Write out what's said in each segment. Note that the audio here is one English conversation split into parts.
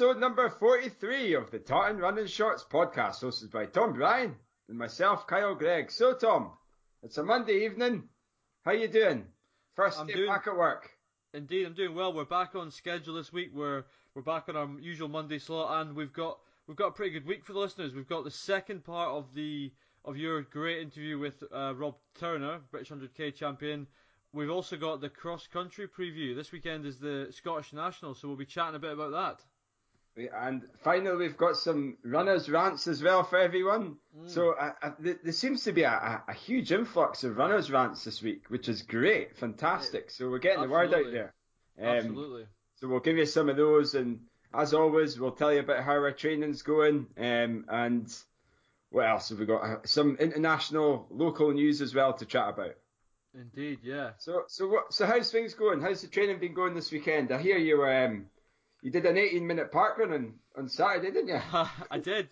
episode number 43 of the Tartan Running Shorts podcast, hosted by Tom Bryan and myself, Kyle Greig. So, Tom, it's a Monday evening. How you doing? 1st day doing, back at work. Indeed, I'm doing well. We're back on schedule this week. We're we're back on our usual Monday slot, and we've got we've got a pretty good week for the listeners. We've got the second part of the of your great interview with uh, Rob Turner, British 100k champion. We've also got the cross country preview. This weekend is the Scottish National, so we'll be chatting a bit about that. And finally, we've got some runners' rants as well for everyone. Mm. So uh, uh, there seems to be a, a, huge influx of runners' rants this week, which is great, fantastic. So we're getting Absolutely. the word out there. Um, Absolutely. So we'll give you some of those, and as always, we'll tell you about how our training's going, um, and what else have we got? Uh, some international, local news as well to chat about. Indeed, yeah. So, so what? So how's things going? How's the training been going this weekend? I hear you um, you did an 18 minute park run on, on Saturday, didn't you? I did.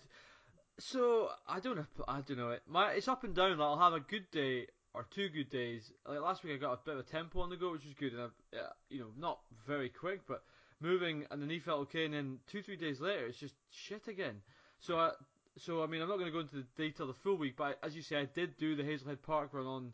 So I don't know. I don't know. It my it's up and down. Like, I'll have a good day or two good days. Like last week, I got a bit of a tempo on the go, which was good, and I, you know, not very quick, but moving, and the knee felt okay. And then two, three days later, it's just shit again. So I, so I mean, I'm not going to go into the detail the full week, but as you say, I did do the Hazelhead Park run on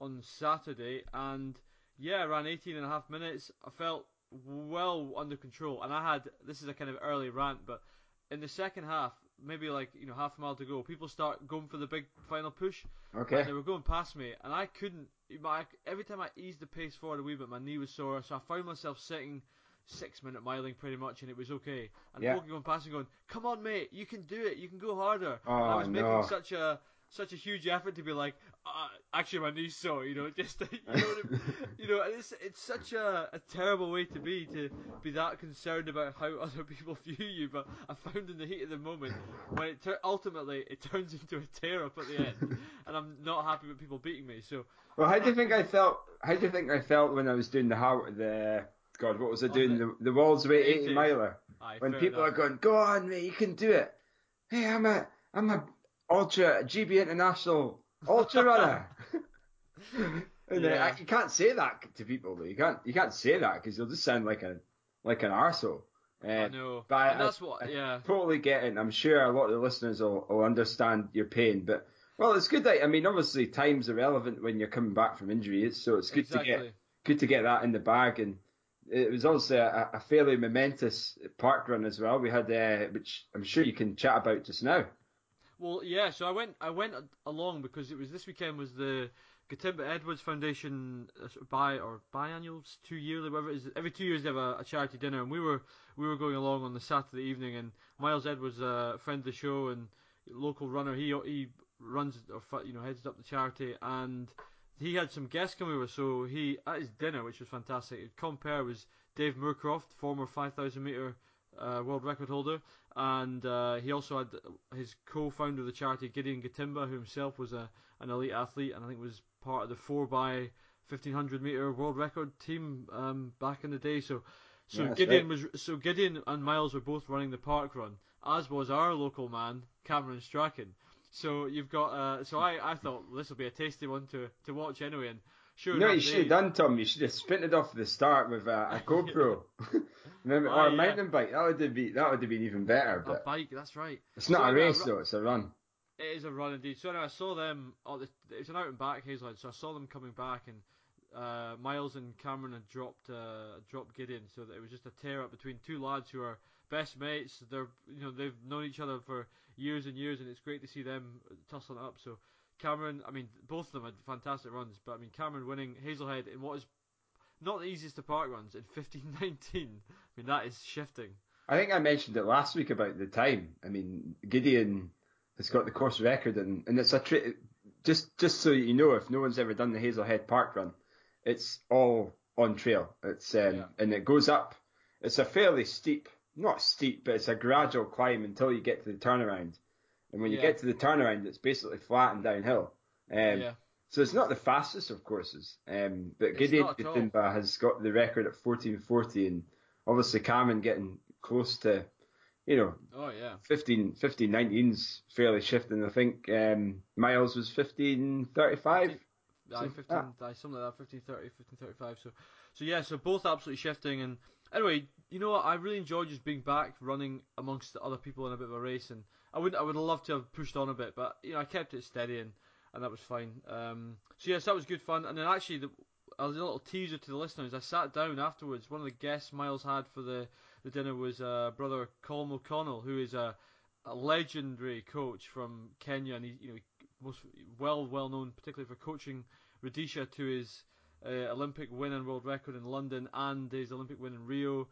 on Saturday, and yeah, I ran 18 and a half minutes. I felt well under control, and I had this is a kind of early rant, but in the second half, maybe like you know half a mile to go, people start going for the big final push. Okay. And they were going past me, and I couldn't. My, every time I eased the pace forward a wee bit, my knee was sore, so I found myself sitting six minute miling pretty much, and it was okay. And yeah. people going past and going, "Come on, mate, you can do it. You can go harder." Oh, and I was no. making such a such a huge effort to be like, uh, actually my knee's sore, you know, just you know, you know, it's it's such a, a terrible way to be to be that concerned about how other people view you. But I found in the heat of the moment when it ter- ultimately it turns into a tear up at the end, and I'm not happy with people beating me. So, well, how do you think I felt? How do you think I felt when I was doing the how the God, what was I doing? The, the Walsway 80 miler. Aye, when people enough. are going, go on, mate, you can do it. Hey, I'm a, I'm a ultra GB International ultra runner. and uh, yeah. uh, you can't say that to people though. You can't you can't say that because you'll just sound like a like an arsehole. Uh, I know. But I, that's what. Yeah. I totally get it. I'm sure a lot of the listeners will, will understand your pain. But well, it's good that I mean, obviously, time's irrelevant when you're coming back from injuries, so it's good exactly. to get good to get that in the bag. And it was also a, a fairly momentous park run as well. We had, uh, which I'm sure you can chat about just now. Well, yeah. So I went I went along because it was this weekend was the Gatimba Edwards Foundation uh, bi or biannual, two yearly, whatever it is. Every two years they have a, a, charity dinner, and we were we were going along on the Saturday evening, and Miles Edwards, a friend of the show and local runner, he he runs or you know heads up the charity, and he had some guests come over. So he at his dinner, which was fantastic. Compare was Dave Moorcroft, former 5,000 meter uh, world record holder, and uh, he also had his co-founder of the charity, Gideon Gatimba, who himself was a an elite athlete, and I think was part of the four by 1500 meter world record team um, back in the day. So, so yeah, Gideon right. was so Gideon and Miles were both running the park run, as was our local man Cameron Strachan. So you've got uh, so I, I thought this will be a tasty one to, to watch anyway, and Sure. No, you should have done, Tom. You should have sprinted off the start with a, a GoPro, Remember, oh, or a yeah. mountain bike. That would have been that would have been even better. But a bike, that's right. It's not so, a race though; it's a run. It is a run indeed. So anyway, I saw them. Oh, the, it's an out and back Hazelhead. So I saw them coming back, and uh, Miles and Cameron had dropped uh, dropped Gideon, so that it was just a tear up between two lads who are best mates. They're you know they've known each other for years and years, and it's great to see them tussling up. So Cameron, I mean, both of them had fantastic runs, but I mean, Cameron winning Hazelhead in what is not the easiest of park runs in 15:19. I mean, that is shifting. I think I mentioned it last week about the time. I mean, Gideon has got the course record, and, and it's a tri- just just so you know, if no one's ever done the Hazelhead Park Run, it's all on trail. It's um, yeah. and it goes up. It's a fairly steep, not steep, but it's a gradual climb until you get to the turnaround. And when you yeah. get to the turnaround, it's basically flat and downhill. Um, yeah. So it's not the fastest of courses. Um, but Gideon Gatimba has got the record at 1440, and obviously Cameron getting close to, you know, oh yeah, 15, 15 19's fairly shifting. I think um, Miles was 1535. 15, something, 15, like something like that, 1530, 1535. So, so yeah, so both absolutely shifting, and anyway, you know what? I really enjoyed just being back running amongst the other people in a bit of a race, and I would I would love to have pushed on a bit, but you know I kept it steady and, and that was fine. Um, so yes, that was good fun. And then actually, the, a little teaser to the listeners. I sat down afterwards. One of the guests Miles had for the, the dinner was uh, brother Colm O'Connell, who is a, a legendary coach from Kenya, and he you know most well well known particularly for coaching Rudisha to his uh, Olympic win and world record in London and his Olympic win in Rio.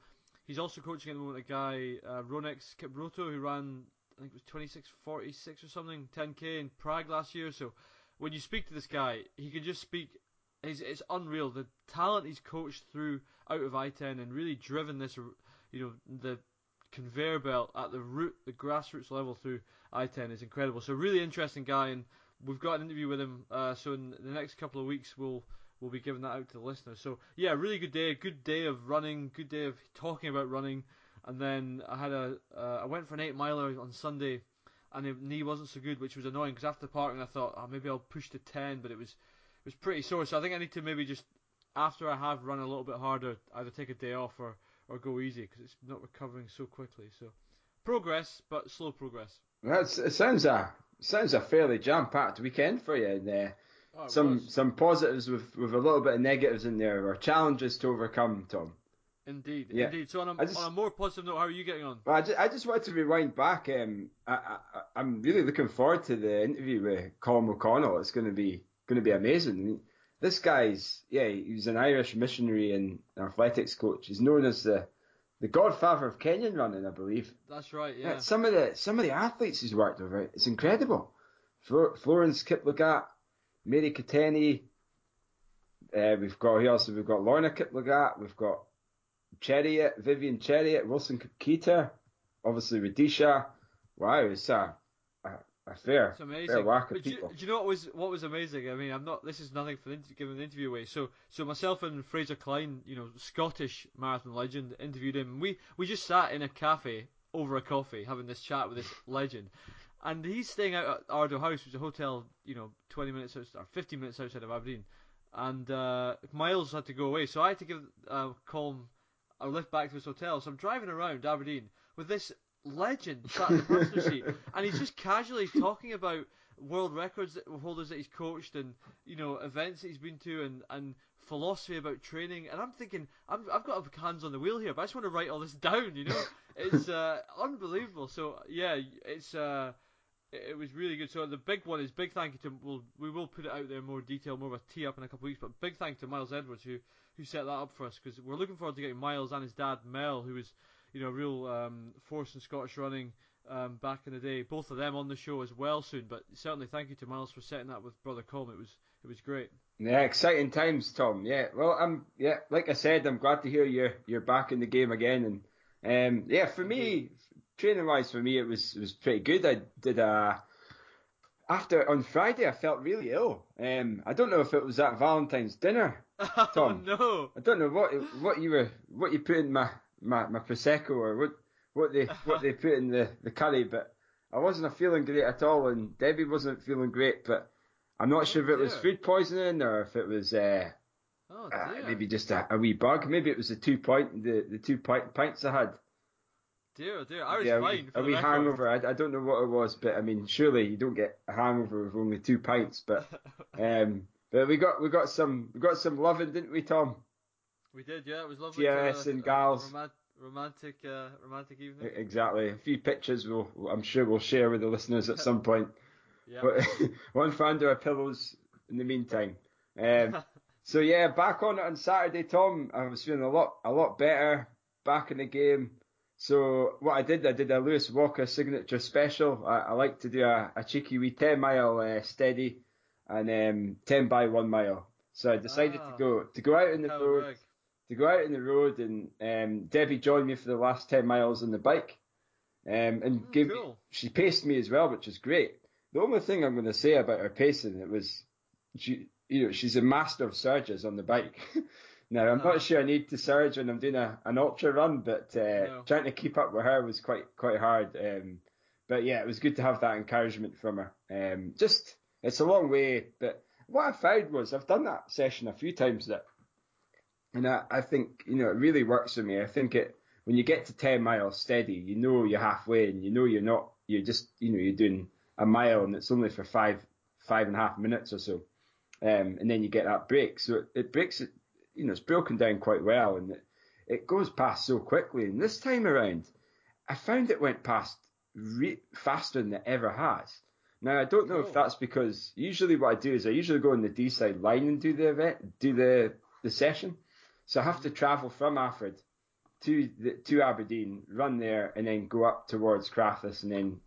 He's also coaching at the moment a guy, uh, Ronex Kipruto, who ran, think it was 26.46 or something, 10k in Prague last year. So when you speak to this guy, he can just speak. It's, it's unreal. The talent he's coached through out of Iten and really driven this, you know, the conveyor belt at the root, the grassroots level through Iten is incredible. So really interesting guy, and we've got an interview with him. Uh, so in the next couple of weeks, we'll we'll be giving that out to the listeners. So yeah, really good day, good day of running, good day of talking about running, and then I had a uh, I went for an eight miler on Sunday, and the knee wasn't so good, which was annoying because after parking I thought oh, maybe I'll push to ten, but it was it was pretty sore. So I think I need to maybe just after I have run a little bit harder, either take a day off or or go easy because it's not recovering so quickly. So progress, but slow progress. Well, it sounds a sounds a fairly jam packed weekend for you, and uh, Oh, some was. some positives with with a little bit of negatives in there, or challenges to overcome, Tom. Indeed, yeah. indeed. So on a, just, on a more positive note, how are you getting on? I just, I just wanted to rewind back. Um, I, I, am really looking forward to the interview with Colm O'Connell. It's going to be going to be amazing. This guy's yeah, he's an Irish missionary and athletics coach. He's known as the the godfather of Kenyan running, I believe. That's right. Yeah. yeah some of the some of the athletes he's worked with, it's incredible. Florence Kiplagat, Mary Keitany. Uh, we've got who else? We've got Lorna Kiplagat. We've got Cheruiyot, Vivian Cheruiyot, Wilson Kipketer, obviously Rudisha. Wow, it's a, a, a fair, it's amazing. fair whack of people. Do, do, you know what was what was amazing? I mean, I'm not. This is nothing for the, giving the interview away. So, so myself and Fraser Clyne, you know, Scottish marathon legend, interviewed him. We we just sat in a cafe over a coffee having this chat with this legend and he's staying out at Ardoe House, which is a hotel, you know, 20 minutes outside, or 15 minutes outside of Aberdeen. And uh, Miles had to go away, so I had to give uh, Colm a lift back to his hotel. So I'm driving around Aberdeen with this legend sat in the passenger seat, and he's just casually talking about world records holders that he's coached and you know events that he's been to and and philosophy about training. And I'm thinking, i have got hands on the wheel here, but I just want to write all this down. You know, it's uh, unbelievable. So yeah, it's. Uh, it was really good. So the big one is big thank you to we'll, we will put it out there in more detail, more of a tee up in a couple of weeks. But big thank you to Miles Edwards who who set that up for us because we're looking forward to getting Miles and his dad Mel, who was you know a real um, force in Scottish running um, back in the day. Both of them on the show as well soon. But certainly thank you to Miles for setting that with Brother Colm. It was it was great. Yeah, exciting times, Tom. Yeah, well, I'm yeah, like I said, I'm glad to hear you're you're back in the game again, and um, yeah, for me, training wise for me it was it was pretty good. I did a after on Friday I felt really ill. Um, I don't know if it was at Valentine's dinner. Tom. Oh no! I don't know what what you were what you put in my, my, my prosecco or what what they what they put in the, the curry, but I wasn't feeling great at all, and Debbie wasn't feeling great. But I'm not oh, sure if it was food poisoning or if it was uh, oh, uh, maybe just a, a, wee bug. Maybe it was the two point the the two pint, pints I had. Dear, dear, I was yeah, fine. A wee, hangover. I, I, don't know what it was, but I mean, surely you don't get a hangover with only two pints. But um, but we got we got some we got some loving, didn't we, Tom? We did, yeah. It was lovely. Yes, and gals. romantic, uh, romantic evening. Exactly. A few pictures we'll, I'm sure we'll share with the listeners at some point. yeah. But one for under our pillows in the meantime. Um, so yeah, back on it on Saturday, Tom. I was feeling a lot, a lot better. Back in the game. So what I did, I did a Lewis Walker signature special. I, I like to do a, a cheeky wee 10 mile uh, steady and um, 10 by 1 mile. So I decided ah, to go to go out in the road, big. to go out in the road, and um, Debbie joined me for the last 10 miles on the bike, um, and mm, gave cool. me, she paced me as well, which is great. The only thing I'm going to say about her pacing, it was, she, you know, she's a master of surges on the bike. Now I'm not sure I need to surge when I'm doing a, an ultra run, but uh, no. trying to keep up with her was quite quite hard. Um, but yeah, it was good to have that encouragement from her. Um, just it's a long way, but what I found was I've done that session a few times that and I, I think you know it really works for me. I think it when you get to ten miles steady, you know you're halfway, and you know you're not. You're just you know you're doing a mile, and it's only for five five and a half minutes or so, um, and then you get that break. So it, it breaks it. You know, it's broken down quite well, and it, it goes past so quickly. And this time around, I found it went past re- faster than it ever has. Now I don't know if that's because usually what I do is I usually go on the Deeside line and do the event, do the the session. So I have to travel from Alford to the, to Aberdeen, run there, and then go up towards Crathes and then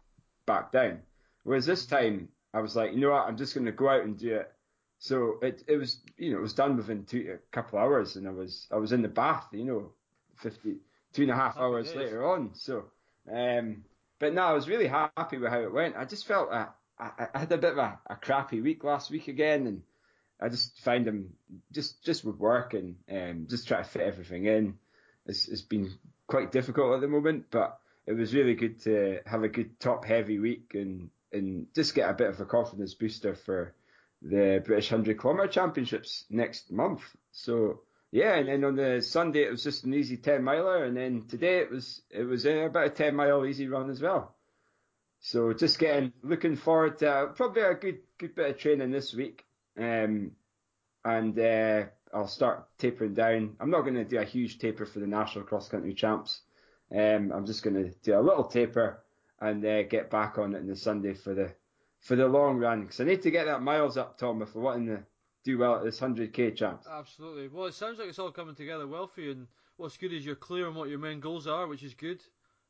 back down. Whereas this time I was like, you know what, I'm just going to go out and do it. So it it was you know it was done within two a couple of hours, and I was I was in the bath, you know, fifty two and a half Happy hours later on. So, um, but no, I was really happy with how it went. I just felt I, I, I had a bit of a, a, crappy week last week again, and I just find them just just with work and um, just try to fit everything in. It's, it's been quite difficult at the moment, but it was really good to have a good top heavy week and and just get a bit of a confidence booster for the British 100 kilometer championships next month. So yeah, and then on the Sunday it was just an easy 10 miler, and then today it was it was about a 10 mile easy run as well. So just getting looking forward to probably a good good bit of training this week, um, and uh, I'll start tapering down. I'm not going to do a huge taper for the national cross country champs. Um, I'm just going to do a little taper and uh, get back on it on the Sunday for the for the long run because I need to get that miles up, Tom, if we're wanting to do well at this 100k champs. Absolutely. Well, it sounds like it's all coming together well for you, and what's good is you're clear on what your main goals are, which is good.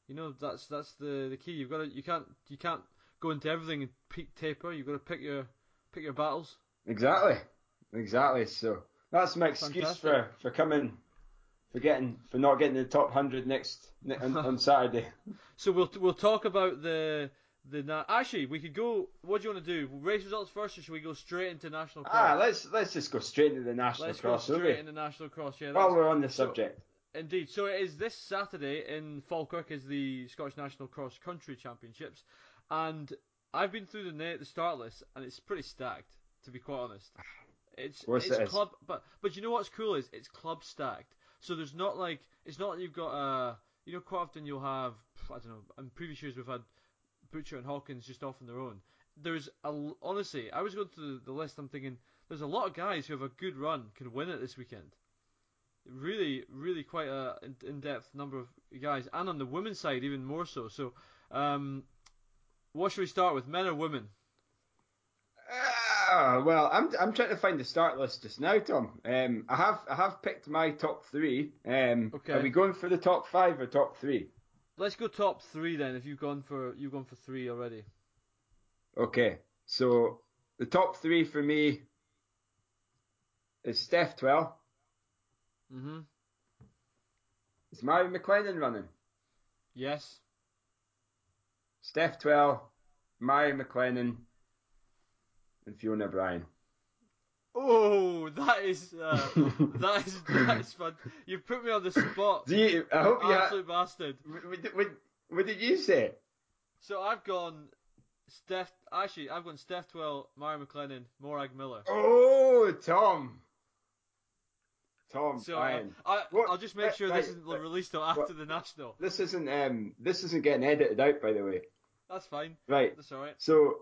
You know, that's that's the the key. You've got to you can't you can't go into everything and peak taper. You've got to pick your pick your battles. Exactly, exactly. So that's my excuse Fantastic. for for coming for getting for not getting the top hundred next on, on Saturday. So we'll we'll talk about the the na- actually we could go. What do you want to do? Race results first, or should we go straight into national ah, cross? Ah, let's let's just go straight into the national let's cross. Let's go straight into national cross. Yeah. While we're on the subject. Indeed. So it is this Saturday in Falkirk is the Scottish National Cross Country Championships, and I've been through the the start list and it's pretty stacked. To be quite honest, it's it's it club, but but you know what's cool is it's club stacked. So there's not like it's not like you've got a you know quite often you'll have I don't know. In previous years we've had Butcher and Hawkins just off on their own. There's a honestly, I was going through the list. I'm thinking there's a lot of guys who have a good run can win it this weekend. Really, really quite a in-depth number of guys, and on the women's side even more so. So, um, what should we start with, men or women? Uh, well, I'm I'm trying to find the start list just now, Tom. Um, I have I have picked my top three. Um, okay. Are we going for the top five or top three? Let's go top three then. If you've gone for you've gone for three already. Okay, so the top three for me is Steph Twell. Mhm. Is Mhairi McLennan running? Yes. Steph Twell, Mhairi McLennan, and Fiona Bryan. Oh, that is uh, that is that is fun. You put me on the spot. Do you? I hope you. Absolute ha- bastard. What, what, what, did you say? So I've gone Steph. Actually, I've gone Steph Twell, Mhairi McLennan, Morag Miller. Oh, Tom. Tom, so, uh, I, will just make sure right, this isn't released till after the national. This isn't um this isn't getting edited out, by the way. That's fine. Right. That's all right. So,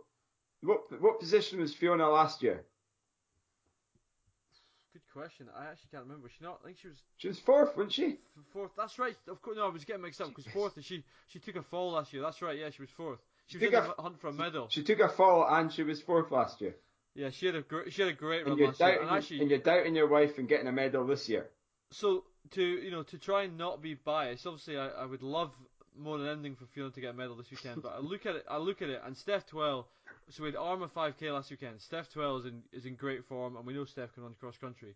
what what position was Fiona last year? Good question. I actually can't remember. She not. I think she was. She was fourth, wasn't she? Fourth. That's right. Of course. No, I was getting mixed up because fourth. And she she took a fall last year. That's right. Yeah, she was fourth. She, she was in a, the hunt for a medal. She took a fall and she was fourth last year. Yeah, she had a great she had a great run last year. And, actually, and you're doubting your wife and getting a medal this year. So to you know to try and not be biased, obviously I, I would love more than anything for Fiona to get a medal this weekend. But I look at it, I look at it, and Steph Twell. So we had Armagh 5k last weekend. Steph Twell is in is in great form, and we know Steph can run cross country.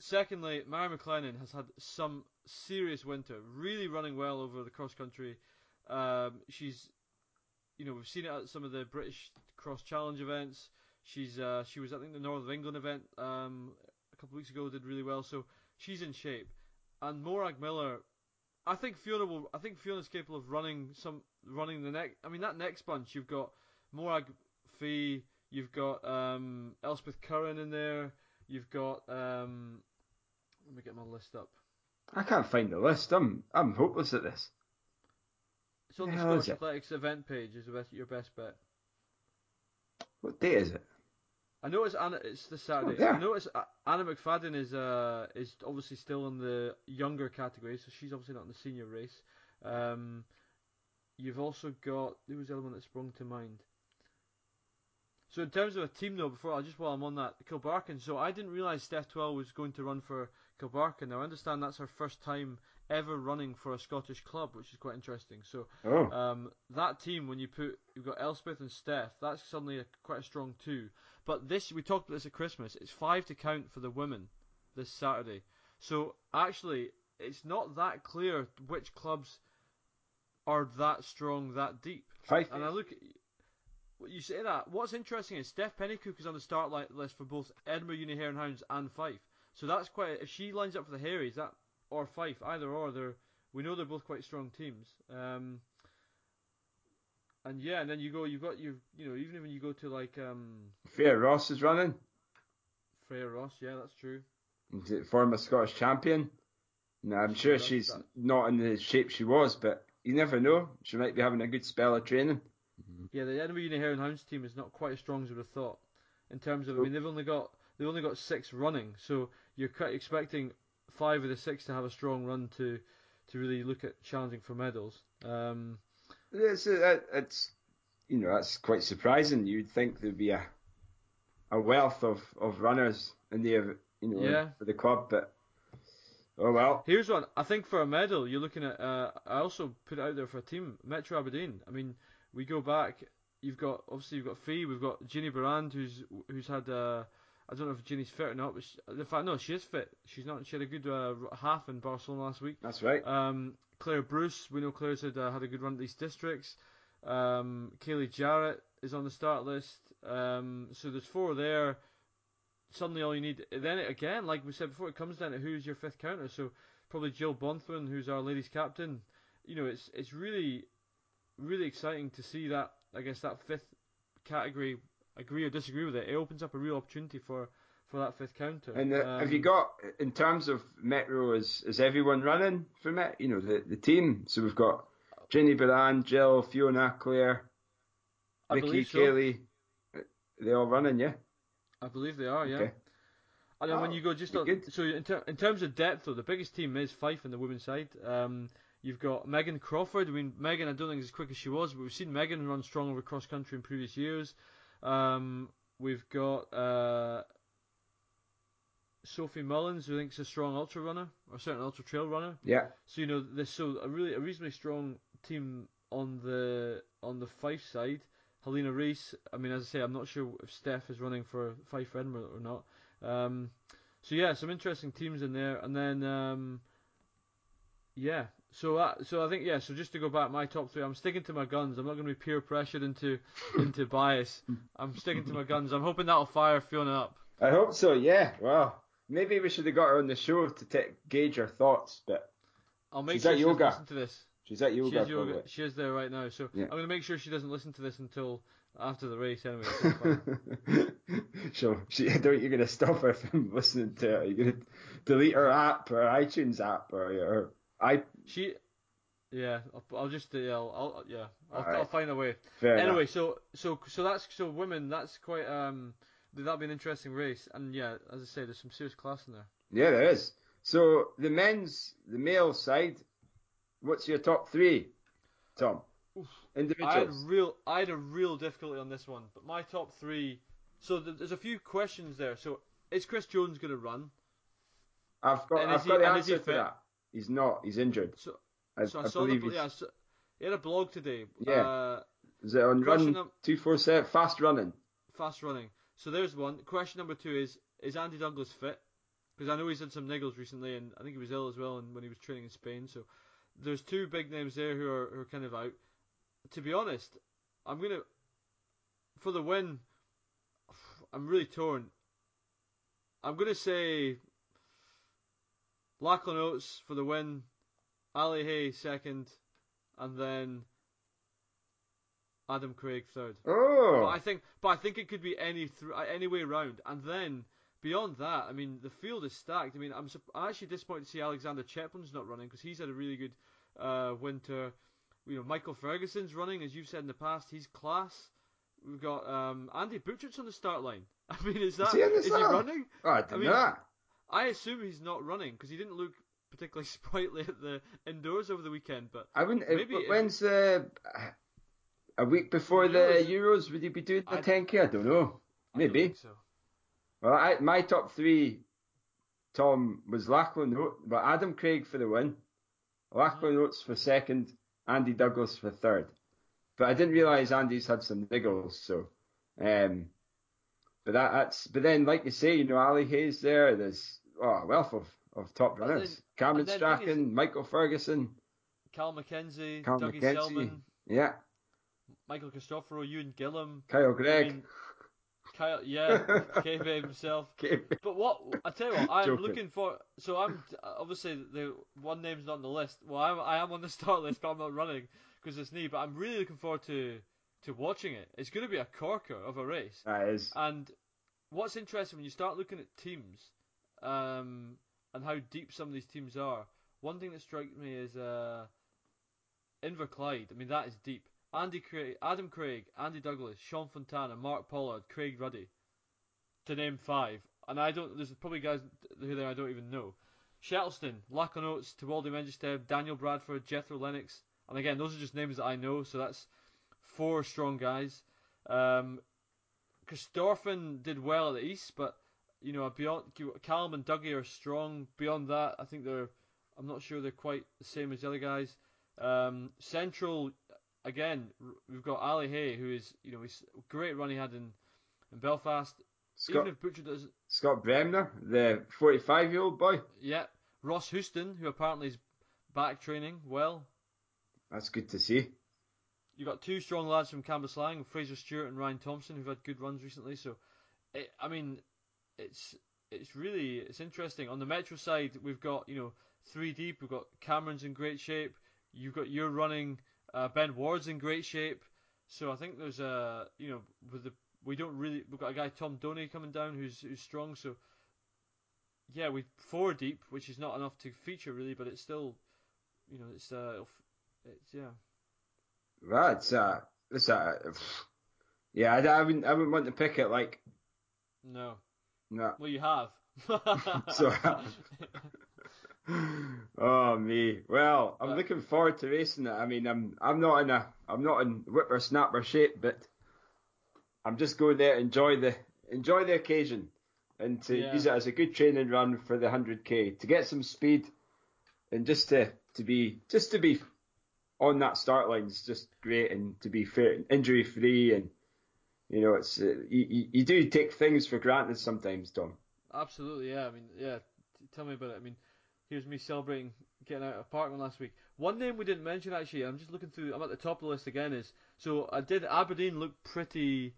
Secondly, Mhairi McLennan has had some serious winter, really running well over the cross country. Um, she's, you know, we've seen it at some of the British Cross Challenge events. She's, uh, she was, I think, the North of England event um, a couple of weeks ago, did really well. So she's in shape. And Morag Miller, I think Fiona will. I think Fiona's capable of running some, running the next. I mean, that next bunch you've got Morag Fee, you've got um, Elspeth Curran in there. You've got um, Let me get my list up. I can't find the list. I'm I'm hopeless at this. It's on the is Scottish? Athletics event page. Is the best, your best bet. What day is it? I notice Anna, it's the Saturday. there. I notice uh, Anna McFadden is uh is obviously still in the younger category, so she's obviously not in the senior race. Um, you've also got who was the other one that sprung to mind? So in terms of a team though, before I just while I'm on that Kilbarchan, so I didn't realise Steph Twell was going to run for Kilbarchan. Now I understand that's her first time ever running for a Scottish club, which is quite interesting. So Oh, um, that team, when you put you've got Elspeth and Steph, that's suddenly a, quite a strong two. But this we talked about this at Christmas. It's five to count for the women this Saturday. So actually, it's not that clear which clubs are that strong, that deep. five. And I look, at you say that. What's interesting is Steph Pennycook is on the start list for both Edinburgh Uni Hare and Hounds and Fife. So that's quite. If she lines up for the Harries, that or Fife, either or, they're we know they're both quite strong teams. Um, and yeah, and then you go, you've got your, you know, even when you go to like um, Freya Ross is running. Freya Ross, yeah, that's true. Is it Former Scottish champion. No, I'm sure That's- she's that- not in the shape she was, but you never know. She might be having a good spell of training. Yeah, the Edinburgh Uni Hare and Hounds team is not quite as strong as I would have thought. In terms of, I mean, they've only got they've only got six running, so you're quite expecting five of the six to have a strong run to to really look at challenging for medals. Um, It's, it's you know that's quite surprising. You'd think there'd be a a wealth of, of runners in the you know Yeah. for the club, but oh well. Here's one. I think for a medal, you're looking at. Uh, I also put it out there for a team, Metro Aberdeen. I mean, we go back. You've got obviously you've got Fee. We've got Ginny Barand, who's who's had. Uh, I don't know if Ginny's fit or not, but she, in fact, no, she is fit. She's not. She had a good uh, half in Barcelona last week. That's right. Um, Claire Bruce, we know Claire's had uh, had a good run at these districts. Um, Kaylee Jarrett is on the start list. Um, so there's four there. Suddenly, all you need then it, again, like we said before, it comes down to who's your fifth counter. So probably Jill Bonthwin, who's our ladies captain. You know, it's it's really really exciting to see that. I guess that fifth category. Agree or disagree with it? It opens up a real opportunity for for that fifth counter. And uh, have you Um, got in terms of Metro? Is is everyone running for Met? You know the the team. So we've got Jenny Baran, Jill, Fiona, Claire, I Vicky, so. Uh, They all running, yeah. I believe they are. Yeah. Okay. And then when Oh, you go just on, so in, ter- in terms of depth, though, the biggest team is Fife on the women's side. Um, you've got Megan Crawford. I mean, Megan, I don't think is as quick as she was, but we've seen Megan run strong over cross country in previous years. Um, we've got uh, Sophie Mullins, who I think is a strong ultra runner, or certainly ultra trail runner. Yeah. So you know, there's so a really a reasonably strong team on the on the Fife side. Helena Reese. I mean, as I say, I'm not sure if Steph is running for Fife Edinburgh or not. Um, so yeah, some interesting teams in there, and then um, yeah. So uh, so I think yeah. So just to go back, my top three. I'm sticking to my guns. I'm not going to be peer pressured into into bias. I'm sticking to my guns. I'm hoping that'll fire Fiona up. I hope so. Yeah. Well, maybe we should have got her on the show to ta gauge her thoughts, but I'll make She's sure at she doesn't yoga. listen to this. she's at She yoga. is, yoga. she is there right now, so Yeah. I'm going to make sure she doesn't listen to this until after the race anyway. so it's fine. so she. You're gonna stop her from listening to it. You're gonna delete her app, her iTunes app, or her i. she, yeah, I'll, I'll just, yeah, I'll, I'll yeah, I'll, Alright. I'll find a way. Fair anyway, enough. so, so, so that's, so women, that's quite, um, that'll be an interesting race, and yeah, as I say, there's some serious class in there. Yeah, there is. So the men's, the male side. What's your top three, Tom? I had real, I had a real difficulty on this one, but my top three. So th- there's a few questions there. So is Chris Jones going to run? I've got. and I've got he- the and is he answer to that. He's not. He's injured. So, I, so I, I saw the, believe he's. yeah, so, he had a blog today. Yeah. Uh, Is it on run two four seven? Fast running. fast running. So there's one. Question number two is: Is Andy Douglas fit? Because I know he's had some niggles recently, and I think he was ill as well, and when he was training in Spain. So there's two big names there who are who are kind of out. To be honest, I'm gonna for the win. I'm really torn. I'm gonna say Lachlan Oates for the win, Ali Hay second, and then Adam Craig third. But Oh. I think, but I think it could be any th- any way round. And then beyond that, I mean, the field is stacked. I mean, I'm, sup- I'm actually disappointed to see Alexander Chepelin's not running because he's had a really good uh, winter. You know, Michael Ferguson's running, as you've said in the past. He's class. We've got um, Andy Butchart's on the start line. I mean, is that he on the is he running? Oh, I didn't mean, know. I assume he's not running because he didn't look particularly sprightly at the indoors over the weekend. But I wouldn't. Maybe but if- when's the a week before the Euros. Would you be doing the I- 10k? I don't know. I don't Maybe. so. Well, I, my top three, Tom, was Lachlan but Adam Craig for the win, Lachlan Oates for second, Andy Douglas for third. But I didn't realise Andy's had some niggles, so. Um, but that, that's. But then, like you say, you know, Ali Hayes there. There's oh, a wealth of, of top runners. then- Cameron and then thing Strachan, Michael Ferguson. Cal McKenzie, Cal Dougie McKenzie. Selman, Yeah, Michael Cristoforo, Ewan Gillum. Kyle I mean, Kyle, yeah, KV himself. Okay. But what I tell you what, I'm Joking. looking for. So I'm obviously the one name's not on the list. Well, I'm, I am on the start list, but I'm not running because it's knee. But I'm really looking forward to to watching it. It's going to be a corker of a race. That is. And what's interesting when you start looking at teams, um, and how deep some of these teams are. One thing that strikes me is uh, Inverclyde. I mean, that is deep. Andy Craig, Adam Craig, Andy Douglas, Sean Fontana, Mark Pollard, Craig Ruddy, to name five. And I don't. There's probably guys who there I don't even know. Shettleston, Lachlan Oates, Tewaldi Mengested, Daniel Bradford, Jethro Lennox, and again, those are just names that I know. So that's four strong guys. Um, Corstorphine did well at the East, but you know beyond Callum and Dougie are strong. Beyond that, I think they're. I'm not sure they're quite the same as the other guys. Um, Central, again, we've got Ali Hay, who is you know he's a great run he had in, in Belfast. Scott, Even if Butcher doesn't, Scott Bremner, the 45 year old boy. yeah. Ross Houston, who apparently is back training well. That's good to see. You've got two strong lads from Cambuslang, Fraser Stewart and Ryan Thompson, who've had good runs recently. So, it, I mean, it's it's really it's interesting. On the Metro side, we've got you know three deep. We've got Cameron's in great shape. You've got your running. Uh, ben Ward's in great shape. So I think there's a you know with the we don't really we've got a guy Tom Doney coming down who's who's strong. So yeah, we four deep, which is not enough to feature really, but it's still you know it's uh it's yeah. Well, it's uh, it's uh, yeah, I, I wouldn't, I wouldn't want to pick it like No. no. Well, you have. So, oh me. Well, I'm looking forward to racing it. I mean, I'm I'm not in a I'm not in whippersnapper shape, but I'm just going there to enjoy the enjoy the occasion and to Yeah. use it as a good training run for the 100k to get some speed and just to to be just to be on that start line is just great and to be fair injury free and you know it's uh, you, you you do take things for granted sometimes, Tom. Absolutely, yeah. I mean, yeah. Tell me about it. I mean, here's me celebrating getting out of Parkland last week. One name we didn't mention actually. I'm just looking through. I'm at the top of the list again. Is so I did Aberdeen look pretty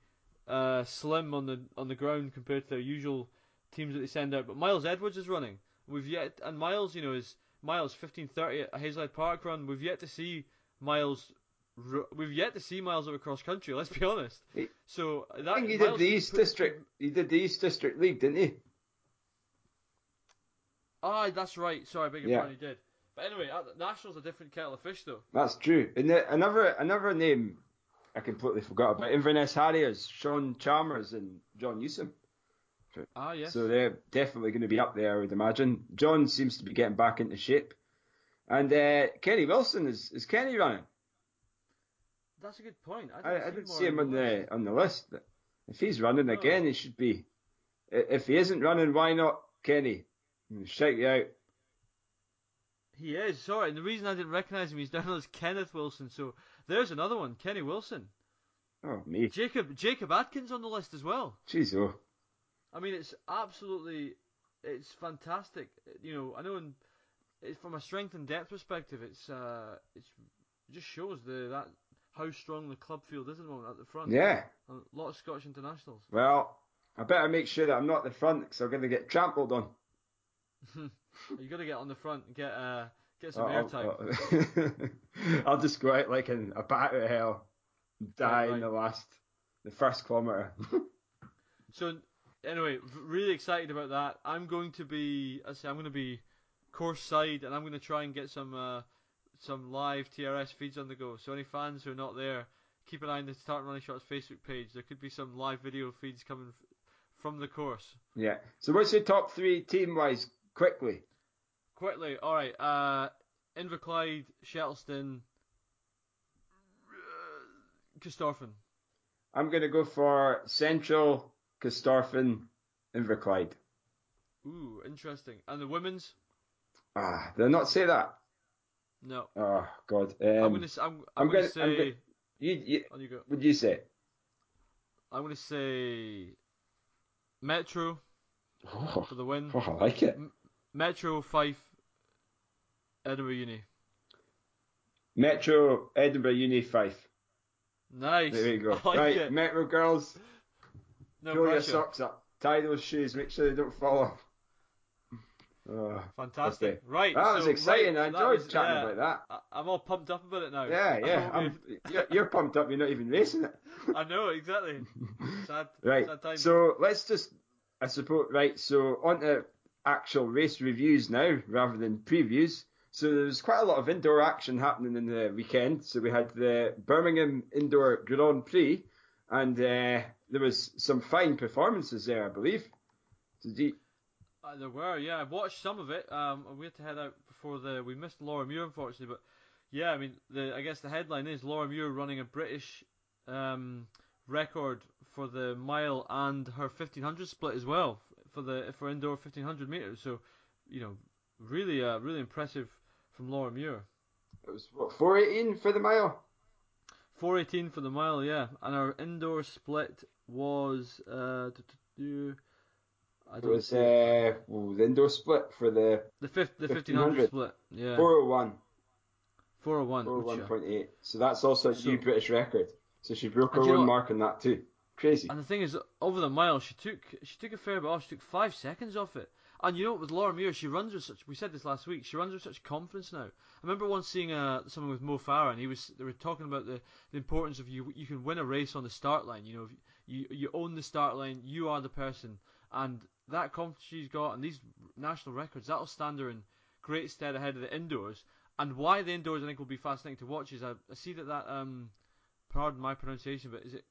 uh, slim on the on the ground compared to their usual teams that they send out. But Miles Edwards is running. We've yet and Miles, you know, is Miles 15:30 at Hazelhead Park run. We've yet to see Miles. We've yet to see Miles over cross country. Let's be honest. So that I think he Miles did the East District. He did the East District League, didn't he? Ah, that's right. Sorry, I beg your Yeah. pardon, he did. But anyway, National's a different kettle of fish, though. That's true. And the, another another name I completely forgot about Inverness Harriers, Sean Chalmers and John Newsom. Ah, yes. So they're definitely going to be up there, I would imagine. John seems to be getting back into shape. And uh, Kenny Wilson is is Kenny running? that's a good point. I I, didn't, I didn't see him on the on the list. If he's running Oh. again, he should be. If he isn't running, why not Kenny? Shout you out. He is. Sorry, and the reason I didn't recognise him, he's down as Kenneth Wilson. So there's another one, Kenny Wilson. Oh me, Jacob Jacob Atkins on the list as well. jeez oh. I mean, it's absolutely, it's fantastic. You know, I know in, it's from a strength and depth perspective, it's uh, it's it just shows the that how strong the club field is at the moment at the front. Yeah. A lot of Scottish internationals. Well, I better make sure that I'm not at the front because I'm going to get trampled on. You got to get on the front and get uh, get some airtime. I'll, I'll just go out like in a bat of hell, die Yeah, in the last, the first kilometre. So anyway, really excited about that. I'm going to be, I say, I'm going to be course side, and I'm going to try and get some uh, some live TRS feeds on the go. So any fans who are not there, keep an eye on the Tartan Running Shorts Facebook page. There could be some live video feeds coming f- from the course. Yeah. So what's your top three team wise quickly? Quickly, all right. Uh, Inverclyde, Shettleston, uh, Corstorphine. I'm gonna go for Central, Corstorphine, Inverclyde. Ooh, interesting. And the women's? Ah, did I not say that? No. Oh God. Um, I'm gonna. I'm. I'm, I'm gonna, gonna- say. I'm gonna- you, you, on you go. what do you say? I'm gonna say. Metro Oh, for the win. oh, I like it. Metro Fife. Edinburgh Uni. Metro, Edinburgh Uni Fife. Nice. There you go. Like right, it. Metro girls, No pull your socks up, tie those shoes, make sure they don't fall off. Oh, Fantastic. Right. that was exciting. right, I enjoyed was- chatting yeah, about that. I- I'm all pumped up about it now. Yeah, yeah. I'm, you're, you're pumped up. You're not even racing it. I know exactly. Sad. Right. Sad time. So let's just, I suppose, right. So on to actual race reviews now, rather than previews. So there was quite a lot of indoor action happening in the weekend. So we had the Birmingham Indoor Grand Prix, and uh, there was some fine performances there, I believe. Did you, Uh, there were, yeah. I watched some of it. Um, we had to head out before the. We missed Laura Muir, unfortunately, but yeah, I mean, the I guess the headline is Laura Muir running a British um, record for the mile and her 1500 split as well for the for indoor 1500 meters. So, you know, really, uh, really impressive from Laura Muir. it was what 418 for the mile. 418 for the mile, yeah, and our indoor split was uh, I It don't was it. uh, ooh, the indoor split for the the fifth, the 1500. 1500 split, yeah, 401, 401. Ucha. 401.8. So that's also a So- new British record. So she broke her know own mark on that too. Crazy. And the thing is, over the mile, she took she took a fair bit off. She took five seconds off it. And you know? With Laura Muir, she runs with such. We said this last week. She runs with such confidence now. I remember once seeing uh, someone with Mo Farah, and he was they were talking about the, the importance of you. You can win a race on the start line. You know, you you own the start line. You are the person, and that confidence she's got, and these national records, that'll stand her in great stead ahead of the indoors. And why the indoors, I think, will be fascinating to watch is I, I see that that um, pardon my pronunciation, but is it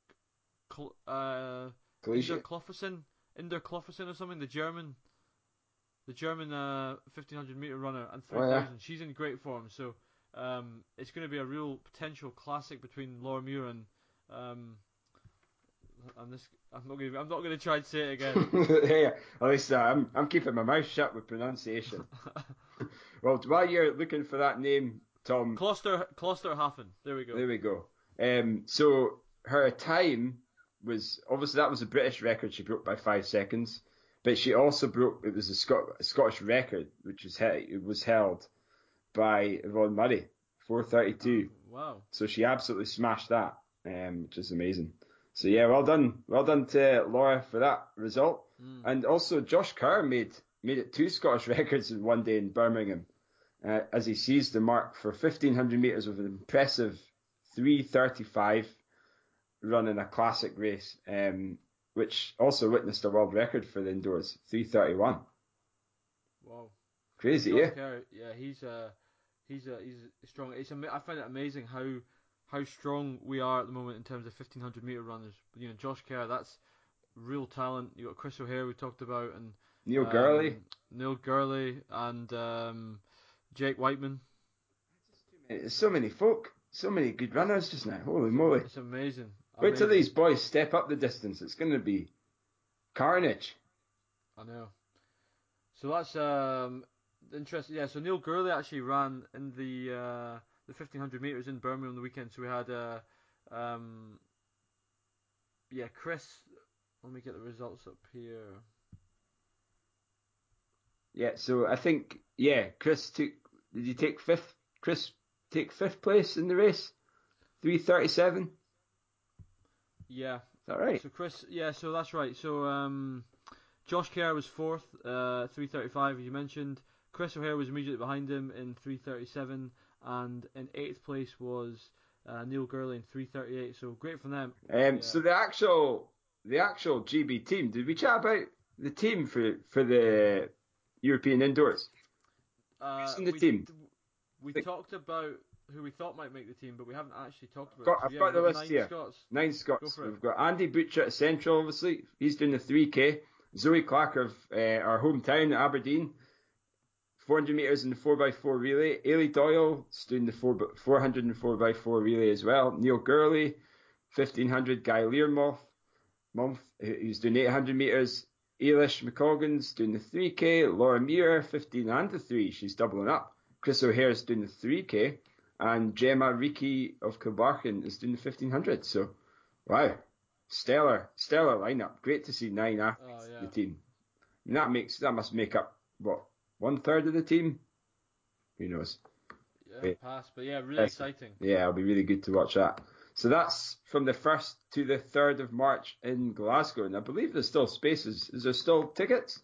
Cl- uh, Collegiate. Inderkloffersen, Inderkloffersen or something, the German, the German uh, 1500 meter runner and Oh, 3000. yeah. She's in great form, so um, it's going to be a real potential classic between Laura Muir and um, and this. I'm not going. to I'm not going to try and say it again. yeah, at least uh, I'm I'm keeping my mouth shut with pronunciation. well, while you're looking for that name, Tom, Kloster Klosterhafen. There we go. there we go. Um, so her time was obviously that was a British record she broke by five seconds, but she also broke it was a, Scot- a Scottish record which was he- it was held by Yvonne Murray, 432. Wow. So she absolutely smashed that, um, which is amazing. So yeah, well done, well done to Laura for that result. Mm. And also Josh Kerr made made it two Scottish records in one day in Birmingham, uh, as he seized the mark for 1500 meters with an impressive 3:35, running a classic race, um, which also witnessed a world record for the indoors, 3:31. Wow. Crazy, yeah. Kerr, yeah, he's uh, he's uh, he's strong. It's ama- I find it amazing how how strong we are at the moment in terms of 1500 meter runners. You know, Josh Kerr, that's real talent. You got Chris O'Hare we talked about, and Neil um, Gourley. Neil Gourley, and um, Jake Wightman. There's so many folk, so many good runners just now. Holy moly! It's amazing. Wait till these boys step up the distance. It's going to be carnage. I know. So that's um interesting. Yeah. So Neil Gourley actually ran in the uh, the 1500 meters in Birmingham on the weekend. So we had uh, um yeah Chris. Let me get the results up here. Yeah, so I think yeah, Chris took. Did you take fifth? Chris take fifth place in the race, three thirty-seven. Is Yeah. that right? So Chris, yeah, so that's right. So um, Josh Kerr was fourth, uh, 335 as you mentioned. Chris O'Hare was immediately behind him in 337, and in eighth place was uh, Neil Gourley in 338. So great for them. Um, yeah. So the actual the actual GB team, did we chat about the team for for the European indoors? Uh, Who's in the we, team? We Think- talked about who we thought might make the team, but we haven't actually talked about. Got- So, I've yeah, got the list nine here. Scots. Nine Scots. We've got Andy Butchart at Central, obviously. He's doing the 3K. Zoe Clark of uh, our hometown, Aberdeen. 400 metres in the 4x4 relay. Eilidh Doyle is doing the 4, 400 and 4x4 relay as well. Neil Gourley, 1500. Guy Learmonth, month, who's doing 800 metres. Eilish McColgan's doing the 3K. Laura Muir, 15 and the 3. She's doubling up. Chris O'Hare's doing the 3K. And Jemma Reekie of Kilbarchan is doing the 1500. So, wow. Stellar, stellar lineup. Great to see nine athletes Oh, in the team. And that makes that must make up what one third of the team. Who knows? Yeah, pass. But yeah, really exciting. Yeah, it'll be really good to watch that. So that's from the first to the third of March in Glasgow, and I believe there's still spaces. Is there still tickets?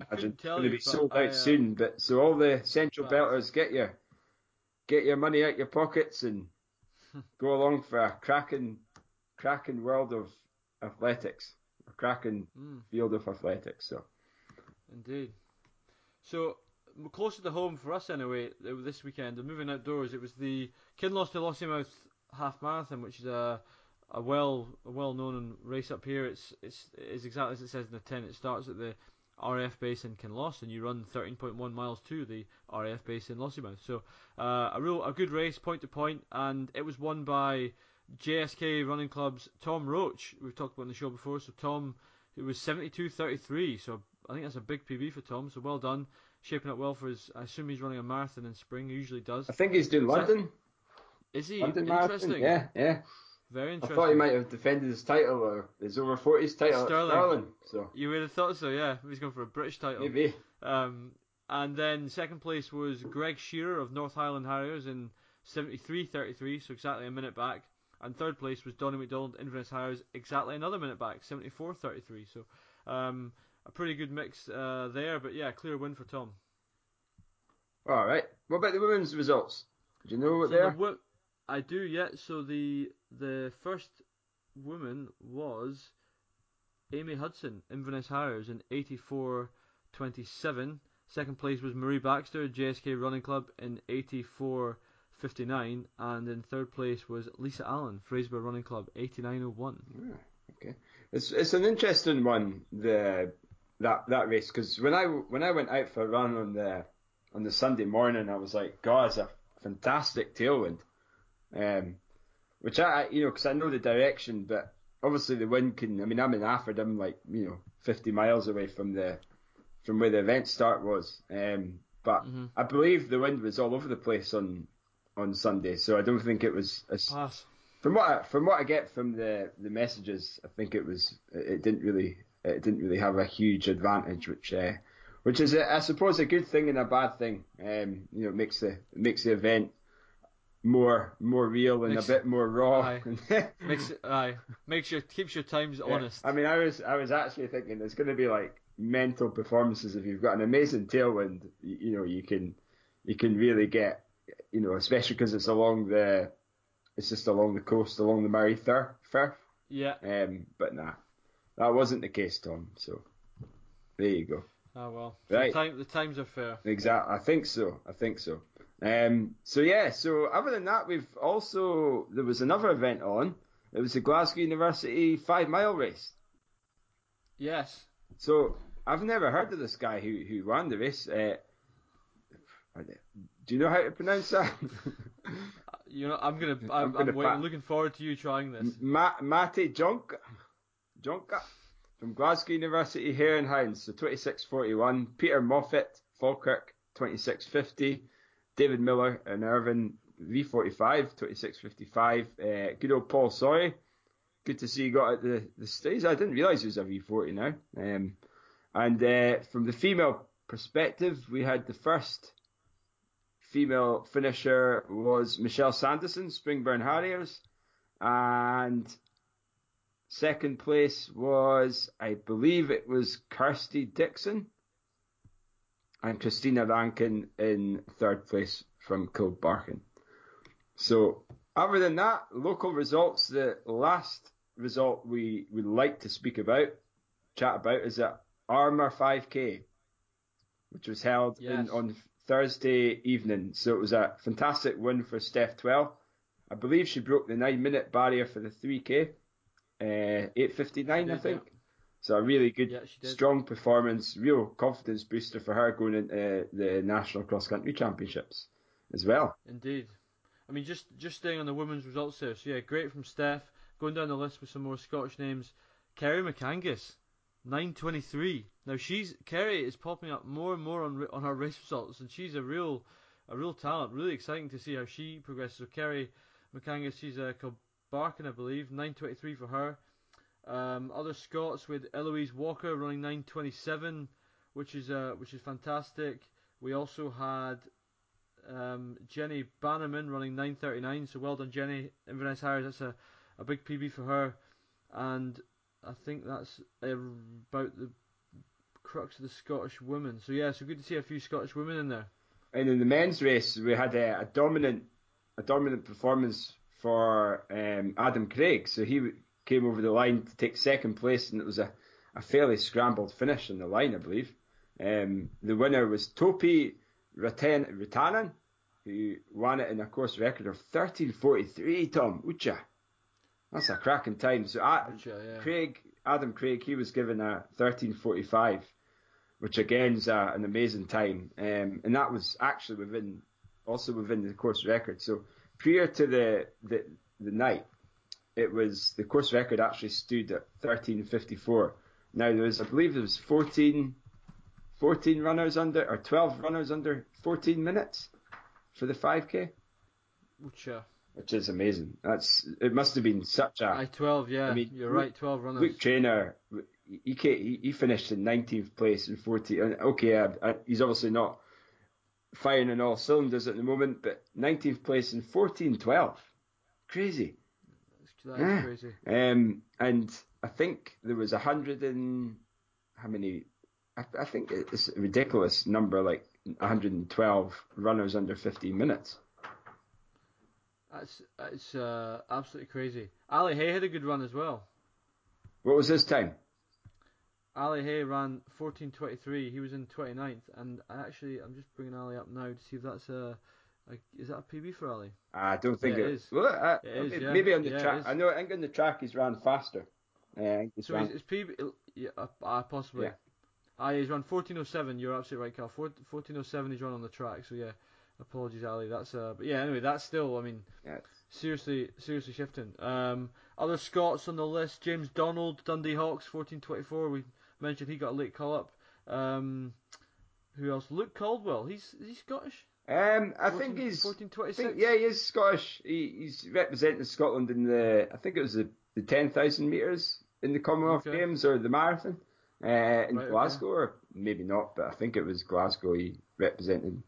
I Imagine couldn't it's going to be sold out I, uh, soon. But so all the central belters, get your get your money out your pockets and go along for a cracking cracking world of athletics, a cracking Mm, field of athletics. So indeed. So closer to home for us anyway. This weekend, and moving outdoors, it was the Kinloss to Lossiemouth half marathon, which is a a well a well known race up here. It's it's it's exactly as it says in the tent. It starts at the RAF base in Kinloss, and you run 13.1 miles to the RAF base in Lossiemouth. So uh, a real a good race, point to point, and it was won by JSK Running Club's Tom Roach. We've talked about on the show before. So Tom, it was 72.33. So I think that's a big PB for Tom. So well done, shaping up well for his. I assume he's running a marathon in spring. He usually does. I think he's doing London, Is he London interesting? Marathon. Yeah, yeah. Very interesting. I thought he might have defended his title or his over 40s title Sterling. Sterling. So You would have thought so, yeah. He's going for a British title. maybe. Um, and then second place was Greg Shearer of North Highland Harriers in 73.33, so exactly a minute back. And third place was Donny McDonald Inverness Harriers, exactly another minute back, 74.33. So um, a pretty good mix uh, there, but yeah, clear win for Tom. All right. What about the women's results? Do you know what So they the are? wo- I do, yeah. So the the first woman was Amy Hudson, Inverness Harriers in 84.27. Second place was Marie Baxter, JSK Running Club in 84.59. And in third place was Lisa Allen, Fraserburgh Running Club, 89.01. Ah, okay. It's it's an interesting one the that that race because when I when I went out for a run on the on the Sunday morning I was like God it's a fantastic tailwind, um, which I you know because I know the direction but obviously the wind can I mean I'm in Alford I'm like you know 50 miles away from the from where the event start was um, but Mhm. I believe the wind was all over the place on on Sunday so I don't think it was as Pass. from what I, from what I get from the, the messages, I think it was it didn't really it didn't really have a huge advantage, which uh, which is I suppose a good thing and a bad thing. Um, you know, it makes the it makes the event more more real and Makes- a bit more raw. Aye. Makes aye, makes your keeps your times Yeah. honest. I mean, I was I was actually thinking there's going to be like mental performances if you've got an amazing tailwind. You, you know, you can you can really get you know, especially because it's along the it's just along the coast, along the Moray Firth. Firth. yeah. Um, but nah, that wasn't the case, Tom. So there you go. Oh well. Right. the, time, the times are fair. Exactly. I think so. I think so. Um, so yeah. So other than that, we've also there was another event on. It was the Glasgow University five mile race. Yes. So I've never heard of this guy who who won the race. Uh, do you know how to pronounce that? You know, I'm gonna. I'm I'm, gonna I'm waiting, looking forward to you trying this. Ma- Mate Jonka, Jonka from Glasgow University Hare and Hounds, so 26.41. Peter Moffat, Falkirk, 26.50. David Miller and Irvine, V45, 26.55. Uh, good old Paul Sawyer. Good to see you got at the, the stage. I didn't realise he was a V40 now. Um, and uh, from the female perspective, we had the first female finisher was Michelle Sanderson, Springburn Harriers. And second place was, I believe it was Kirsty Dixon. And Christina Rankin in third place from Kilbarchan. So, other than that, local results, the last result we would like to speak about, chat about, is that Armagh 5K, which was held Yes. in, on Thursday evening. So it was a fantastic win for Steph Twell. I believe she broke the nine minute barrier for the 3K, uh, 8.59, I think. So a really good, Yeah, strong performance, real confidence booster for her going into the National Cross Country Championships as well. Indeed. I mean, just just staying on the women's results there. So yeah, great from Steph. Going down the list with some more Scottish names. Kerry McAngus, 9:23. Now she's Kerry is popping up more and more on on her race results, and she's a real a real talent. Really exciting to see how she progresses. So Kerry McAngus, she's a Kilbarchan, I believe. 9:23 for her. Um, other Scots with Eloise Walker running 9:27, which is uh, which is fantastic. We also had um, Jenny Bannerman running 9:39. So well done, Jenny. Inverness Harriers, that's a, a big PB for her, and I think that's about the crux of the Scottish women. So yeah, so good to see a few Scottish women in there. And in the men's race, we had a, a dominant, a dominant performance for um, Adam Craig. So he came over the line to take second place, and it was a, a fairly scrambled finish on the line, I believe. Um, the winner was Topi Ratan- Raitanen, who won it in a course record of 13:43. Tom Ucha, that's a cracking time. So I, uh, yeah. Craig, Adam Craig, he was given a 13:45 which again is uh, an amazing time. Um, and that was actually within, also within the course record. So prior to the, the, the night, it was, the course record actually stood at 13.54. Now there was, I believe there was 14, 14 runners under, or 12 runners under 14 minutes for the 5k, Which uh, which is amazing. That's, it must have been such a, I 12, yeah, I mean, you're Luke- right, 12 runners. Luke Traynor, he, he he finished in 19th place in 40. and Okay, he's obviously not firing on all cylinders at the moment, but 19th place in 14.12. Crazy. That is Yeah. crazy. Um, and I think there was a hundred and how many? I, I think it's a ridiculous number, like 112 runners under 15 minutes. That's that's uh, absolutely crazy. Ali Hay had a good run as well. What was his time? Ali Hay ran 14:23. He was in 29th, and I actually I'm just bringing Ali up now to see if that's a, a is that a PB for Ali? I don't think Yeah, it, it is. Well, uh, It is, maybe, yeah. maybe on the Yeah, track. I know. I think on the track he's ran faster. Uh, I think he's So ran- it's, PB. Yeah, uh, uh, possibly. Yeah. Ah, he's run 14:07. You're absolutely right, Cal. 14:07 he's run on the track. So yeah, apologies, Ali. That's uh, but yeah. Anyway, that's still. I mean, Yeah. seriously, seriously shifting. Um, other Scots on the list: James Donald, Dundee Hawks, 14:24. We mentioned he got a late call up. Um, who else? Luke Caldwell. He's is he Scottish? Um, I 14 think he's. 14:26. think, yeah, he is Scottish. He, he's representing Scotland in the. I think it was the, the ten thousand meters in the Commonwealth Okay. Games or the marathon uh, in Right, okay. Glasgow, or maybe not, but I think it was Glasgow he represented.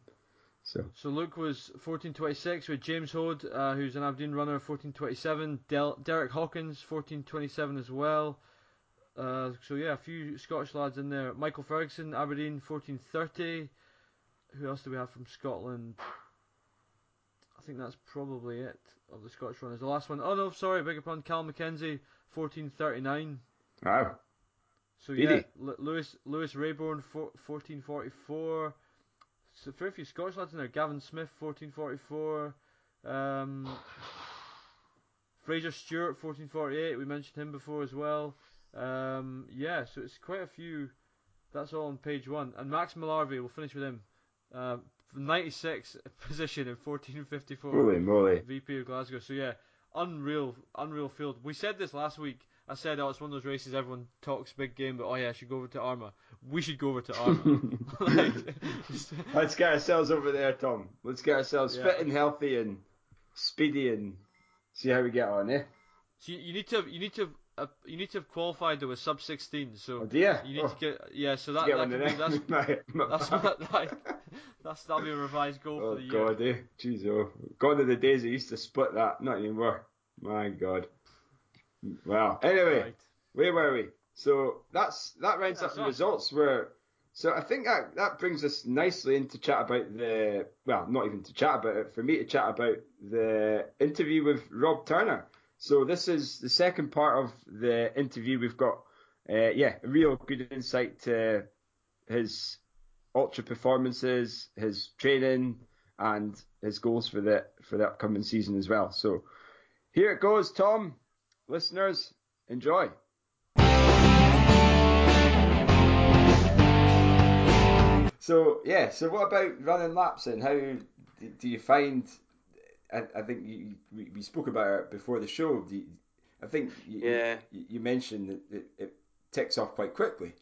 So So Luke was 14.26 with James Hode, uh, who's an Aberdeen runner, 14.27. Del- Derek Hawkins, 14.27 as well. Uh, so yeah, a few Scottish lads in there. Michael Ferguson, Aberdeen, 14.30. Who else do we have from Scotland? I think that's probably it of the Scottish runners. The last one, oh no, sorry, big pardon, Cal McKenzie, 14.39. wow, So Speedy. yeah, L- Lewis Lewis Rayborn four, 1444. So fair few Scottish lads in there. Gavin Smith 1444. Um, Fraser Stewart 1448. We mentioned him before as well. Um, yeah, so it's quite a few. That's all on page one. And Max Malarvey, we'll finish with him. Uh, 96 position in 1454. holy moly! VP of Glasgow. So yeah, unreal, unreal field. We said this last week. I said, oh, it's one of those races everyone talks big game, but oh yeah, I should go over to Armagh. We should go over to Armagh. like, Let's get ourselves over there, Tom. Let's get ourselves Yeah. fit and healthy and speedy and see how we get on, eh? so you, you need to, have, you need to, have, uh, you need to have qualified though with sub 16. So Oh dear. you need oh, to get, yeah. So that, that be, that's them. My- my that's what, that, that's that'll be a revised goal Oh for the year. God, eh? Jeez, oh, gone are the days they used to split that. Not anymore. My God. Well, anyway, Right. where were we? So that's that rounds up the us. results. Were so I think that that brings us nicely into chat about the well, not even to chat about it. For me to chat about the interview with Rob Turner. So this is the second part of the interview. We've got, uh, yeah, a real good insight to his ultra performances, his training, and his goals for the for the upcoming season as well. So here it goes, Tom. Listeners, enjoy. So yeah, so what about running laps and how do you find? I, I think you, we, we spoke about it before the show. You, I think you, yeah. you, you mentioned that it, it ticks off quite quickly.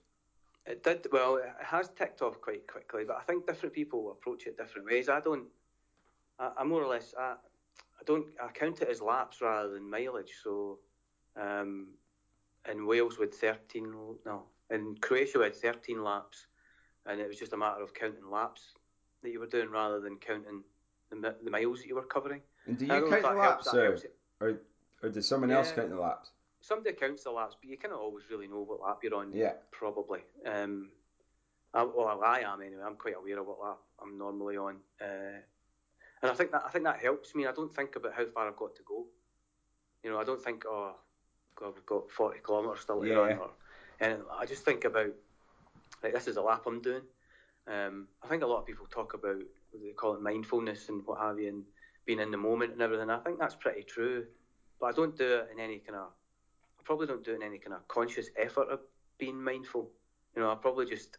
It did well. It has ticked off quite quickly, but I think different people approach it different ways. I don't. I, I more or less. I, I don't. I count it as laps rather than mileage. So, um, in Wales with thirteen. No, in Croatia we had thirteen laps and it was just a matter of counting laps that you were doing rather than counting the, the miles that you were covering. And do you count the laps, helps, or, or, or does someone yeah, else count the laps? Somebody counts the laps, but you kind of always really know what lap you're on. Yeah, probably. Um, I, well, I am anyway. I'm quite aware of what lap I'm normally on, uh, and I think that I think that helps me. I don't think about how far I've got to go. You know, I don't think, oh, God, we've got 40 kilometres still to yeah. run, or, and I just think about like this is a lap I'm doing. Um, I think a lot of people talk about they call it mindfulness and what have you, and being in the moment and everything. I think that's pretty true, but I don't do it in any kind of. Probably don't do it in any kind of conscious effort of being mindful. You know, I probably just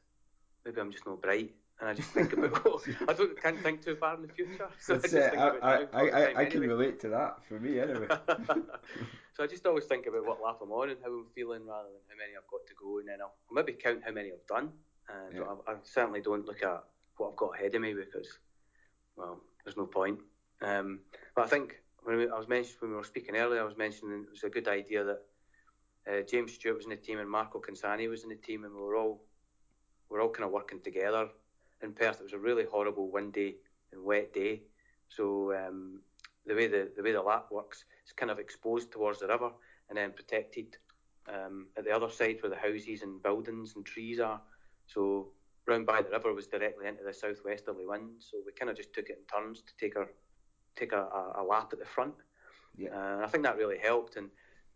maybe I'm just not bright, and I just think about. oh, I don't can't think too far in the future. So I, uh, I, I, I, I, can relate to that for me anyway. so I just always think about what lap I'm on and how I'm feeling rather than how many I've got to go, and then I'll, I'll maybe count how many I've done. Uh, yeah. I, I, certainly don't look at what I've got ahead of me because, well, there's no point. Um, but I think when we, I was mentioning when we were speaking earlier, I was mentioning it was a good idea that uh, James Stewart was in the team and Marco Consani was in the team, and we were all we are all kind of working together in Perth. It was a really horrible windy and wet day, so um, the way the the way the lap works, it's kind of exposed towards the river and then protected um, at the other side where the houses and buildings and trees are. So round by the river was directly into the southwesterly wind, so we kind of just took it in turns to take our take a, a, a lap at the front. Yeah. Uh, I think that really helped, and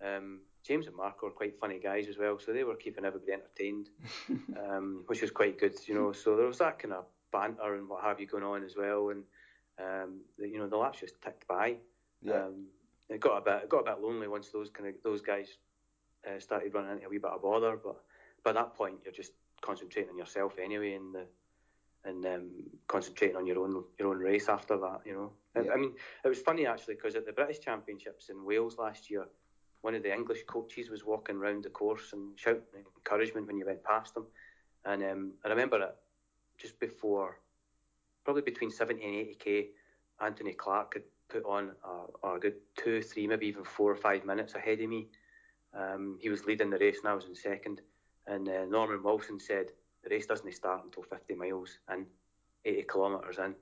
um, James and Mark were quite funny guys as well, so they were keeping everybody entertained, um, which was quite good, you know. So there was that kind of banter and what have you going on as well, and um, the, you know the laps just ticked by. Yeah. Um, it got a bit it got a bit lonely once those kind of those guys uh, started running into a wee bit of bother, but by that point you're just concentrating on yourself anyway, and the and um, concentrating on your own your own race after that. You know, yeah. I, I mean, it was funny actually because at the British Championships in Wales last year, one of the English coaches was walking around the course and shouting encouragement when you went past him, and um, I remember it just before, probably between seventy and eighty k, Anthony Clark had put on a, a good two, three, maybe even four or five minutes ahead of me. Um, he was leading the race and I was in second and uh, Norman Wilson said the race doesn't start until 50 miles in, 80 kilometres in.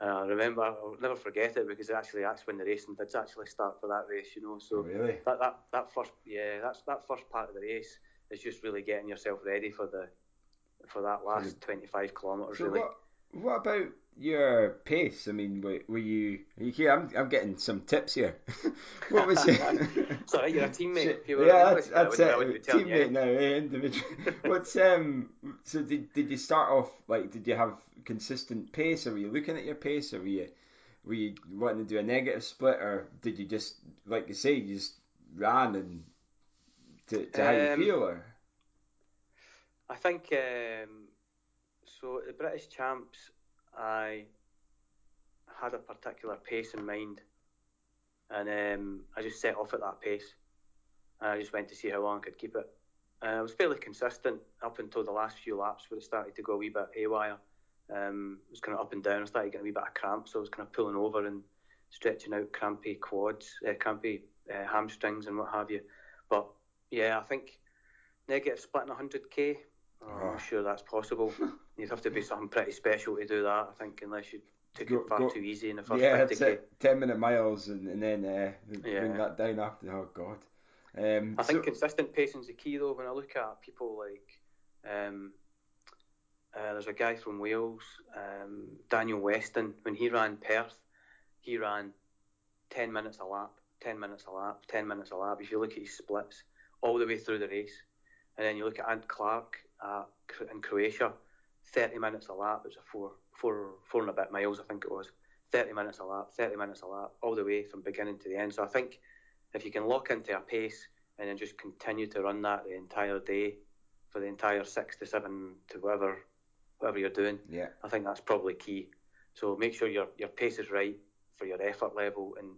And I remember, I'll never forget it because it actually that's when the racing did actually start for that race, you know. So oh, really? that, that that first yeah, that's that first part of the race is just really getting yourself ready for the for that last 25 kilometres. So really. What, what about your pace? I mean, were, were you? Here, I'm, I'm getting some tips here. what was your? Sorry, you're a teammate. You yeah, that's, that's it. Teammate now, eh? individual. What's um? So did did you start off like? Did you have consistent pace, or were you looking at your pace, or were you were you wanting to do a negative split, or did you just like you say, you just ran and to, to um, how you um, feel, or? I think um, so. The British Champs, I had a particular pace in mind, and um, I just set off at that pace, and I just went to see how long I could keep it. And I was fairly consistent up until the last few laps where it started to go a wee bit haywire. Um, it was kind of up and down. I started getting a wee bit of cramp, so I was kind of pulling over and stretching out crampy quads, uh, crampy uh, hamstrings, and what have you. But yeah, I think negative splitting 100k. Oh, I'm not sure that's possible. You'd have to be something pretty special to do that, I think, unless you took go, it far go, too easy in the first yeah, 50k. Ten minute miles and, and then uh, yeah. bring that down after. Oh God. Um, I think so, consistent pacing is the key, though. When I look at people like, um, uh, there's a guy from Wales, um, Daniel Weston. When he ran Perth, he ran ten minutes a lap 10 minutes a lap, 10 minutes a lap. If you look at his splits all the way through the race, and then you look at Ant Clark uh, in Croatia, 30 minutes a lap. It was a four, four, four and a bit miles, I think it was. 30 minutes a lap, 30 minutes a lap, all the way from beginning to the end. So I think if you can lock into a pace and then just continue to run that the entire day for the entire six to seven to whatever whatever you're doing, yeah, I think that's probably key. So make sure your your pace is right for your effort level, and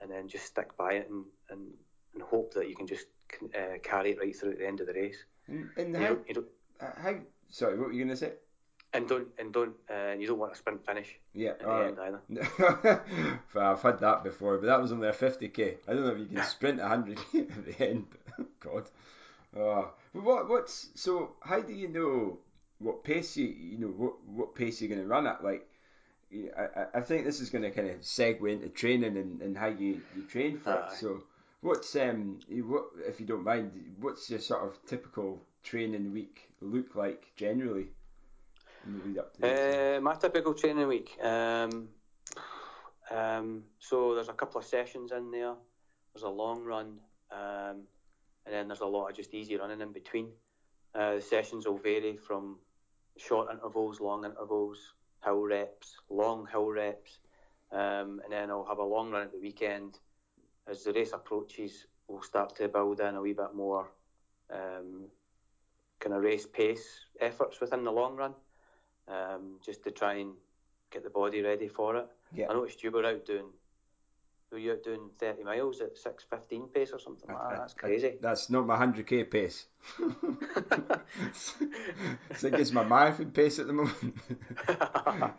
and then just stick by it and and, and hope that you can just uh, carry it right through at the end of the race. And, how, don't, don't, uh, how? Sorry, what were you going to say? And don't and don't uh, you don't want a sprint finish. Yeah, at the end either. I've had that before, but that was only a 50k. I don't know if you can sprint 100k at the end. God. Oh. But what what's so? How do you know what pace you you know what what pace you're going to run at? Like, I I think this is going to kind of segue into training and, and how you, you train for uh, it. So, what's um what if you don't mind? What's your sort of typical training week look like generally? Uh, my typical training week. Um, um, so there's a couple of sessions in there. There's a long run, um, and then there's a lot of just easy running in between. Uh, the sessions will vary from short intervals, long intervals, hill reps, long hill reps, um, and then I'll have a long run at the weekend. As the race approaches, we'll start to build in a wee bit more um, kind of race pace efforts within the long run um, just to try and get the body ready for it. Yeah. I noticed you were out doing. Were you out doing thirty miles at six fifteen pace or something like that? That's crazy. that's not my hundred k pace. I think it's my marathon pace at the moment.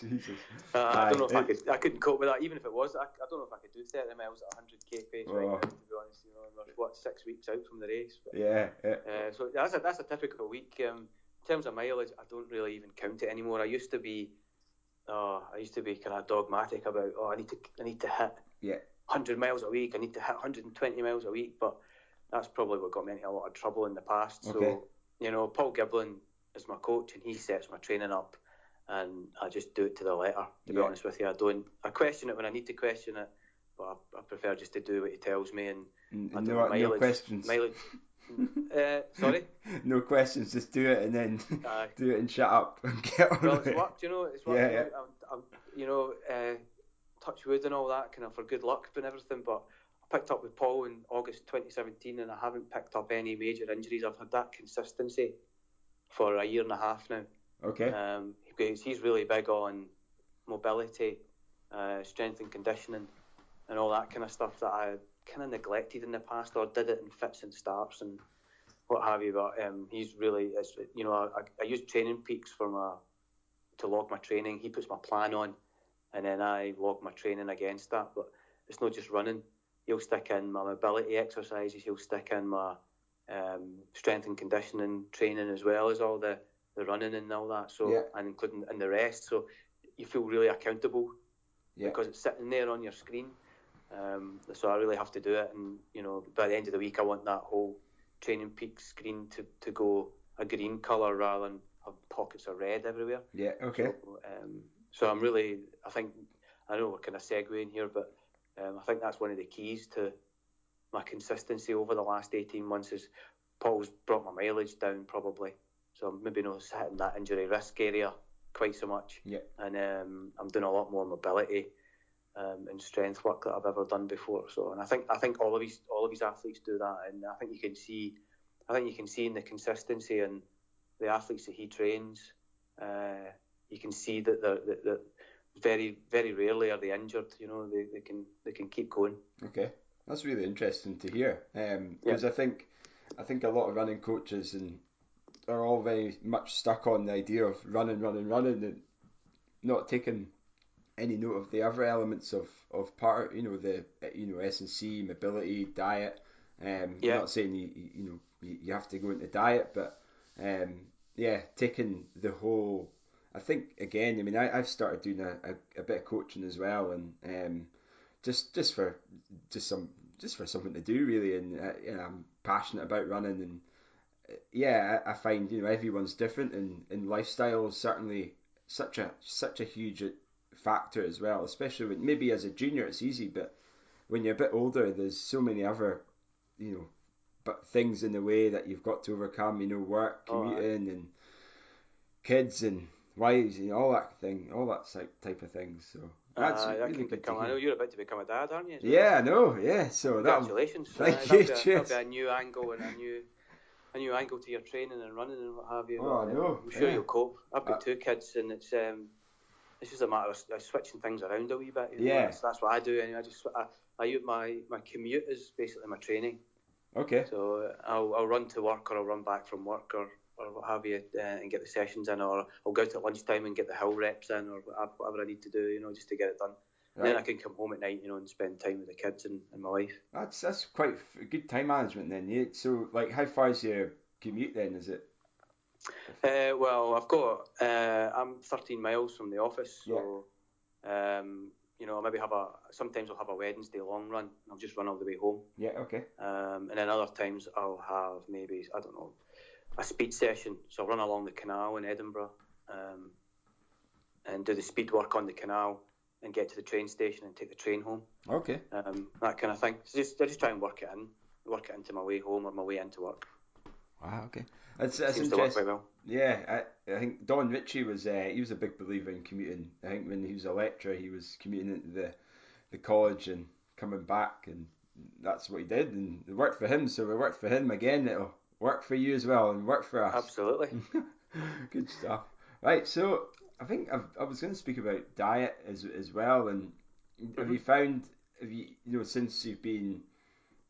Jesus. Uh, I don't know if it, I could. I couldn't cope with that. Even if it was, I, I don't know if I could do thirty miles at hundred k pace oh. right now. To be honest, you know, what six weeks out from the race. But, yeah. yeah. Uh, so that's a that's a typical week. Um, in terms of mileage, I don't really even count it anymore. I used to be, uh, I used to be kind of dogmatic about, oh, I need to, I need to hit yeah. 100 miles a week. I need to hit 120 miles a week. But that's probably what got me into a lot of trouble in the past. Okay. So, you know, Paul Giblin is my coach, and he sets my training up, and I just do it to the letter. To yeah. be honest with you, I don't. I question it when I need to question it, but I, I prefer just to do what he tells me. And, and no, mileage, no questions. Mileage, uh, sorry. no questions. Just do it and then do it and shut up and get on Well, it's it. worked. You know, it's worked. Yeah, yeah. I'm, I'm, you know, uh, touch wood and all that, kind of for good luck and everything. But I picked up with Paul in August 2017, and I haven't picked up any major injuries. I've had that consistency for a year and a half now. Okay. Um, because he's really big on mobility, uh, strength and conditioning, and all that kind of stuff that I kind of neglected in the past or did it in fits and starts and what have you. But um, he's really, you know, I, I use TrainingPeaks for my to log my training. He puts my plan on, and then I log my training against that. But it's not just running. He'll stick in my mobility exercises. He'll stick in my um, strength and conditioning training as well as all the, the running and all that. So yeah. and including in the rest. So you feel really accountable yeah. because it's sitting there on your screen. Um, so I really have to do it, and you know, by the end of the week, I want that whole training peak screen to, to go a green colour rather than have pockets of red everywhere. Yeah. Okay. So, um, so I'm really, I think, I know we're kind of segueing here, but um, I think that's one of the keys to my consistency over the last 18 months. Is Paul's brought my mileage down probably, so I'm maybe not hitting that injury risk area quite so much. Yeah. And um, I'm doing a lot more mobility um, and strength work that I've ever done before. So, and I think I think all of his all of his athletes do that, and I think you can see, I think you can see in the consistency and the athletes that he trains, uh, you can see that that, that very very rarely are they injured. You know, they, they can they can keep going. Okay, that's really interesting to hear because um, yeah. I think I think a lot of running coaches and are all very much stuck on the idea of running, running, running, and not taking any note of the other elements of, of part, you know, the you know S and C, mobility, diet. Um, yeah. I'm not saying you you know you have to go into diet, but um, yeah, taking the whole. I think again, I mean, I, I've started doing a, a, a bit of coaching as well, and um, just just for just some just for something to do really, and uh, you know, I'm passionate about running, and uh, yeah, I, I find you know everyone's different, and, and lifestyle is certainly such a such a huge factor as well, especially when maybe as a junior it's easy, but when you're a bit older, there's so many other, you know, but things in the way that you've got to overcome. You know, work, commuting, oh, and kids and wives, and all that thing, all that type of things. So that's uh, really good become, I know you're about to become a dad, aren't you? Yeah, I know. Yeah, so congratulations. Thank uh, you. That'll be, a, that'll be a new angle and a new a new angle to your training and running and what have you. Oh, I know. I'm sure yeah. you'll cope. I've got uh, two kids, and it's um, it's just a matter of switching things around a wee bit. You know? yeah, that's, that's, what I do. Anyway. I just I, I my my commute is basically my training. Okay. So I'll, I'll run to work or I'll run back from work or, or what have you uh, and get the sessions in or I'll go out at lunchtime and get the hill reps in or whatever I need to do, you know, just to get it done. Right. Then I can come home at night, you know, and spend time with the kids and, and my wife. That's that's quite good time management then. Yeah. So like, how far is your commute then? Is it? Uh, well, I've got uh, I'm 13 miles from the office, so yeah. um, you know, I maybe have a sometimes I'll have a Wednesday long run. I'll just run all the way home. Yeah, okay. Um, and then other times I'll have maybe I don't know a speed session. So I'll run along the canal in Edinburgh um, and do the speed work on the canal and get to the train station and take the train home. Okay. Um, that kind of thing. So just I just try and work it in, work it into my way home or my way into work. Wow. Okay. That's that's Seems interesting. Well. Yeah, I, I think Don Ritchie was uh, he was a big believer in commuting. I think when he was a lecturer, he was commuting into the the college and coming back, and that's what he did, and it worked for him. So it worked for him again. It'll work for you as well, and work for us. Absolutely. Good stuff. Right. So I think I've, i was going to speak about diet as as well, and mm-hmm. have you found have you you know since you've been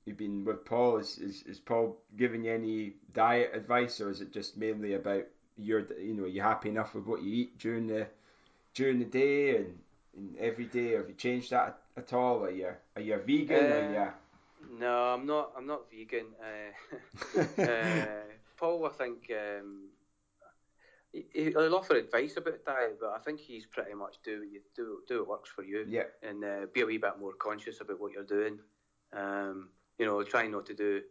you've been with Paul, is, is, is Paul giving you any diet advice, or is it just mainly about your, you know, are you happy enough with what you eat during the during the day and, and every day? Have you changed that at all? Are you are you a vegan? Uh, are you? No, I'm not. I'm not vegan. Uh, uh, Paul, I think. Um, he, will offer advice about diet, but I think he's pretty much do what you do, do what works for you, yeah, and uh, be a wee bit more conscious about what you're doing. Um, you know, try not to do.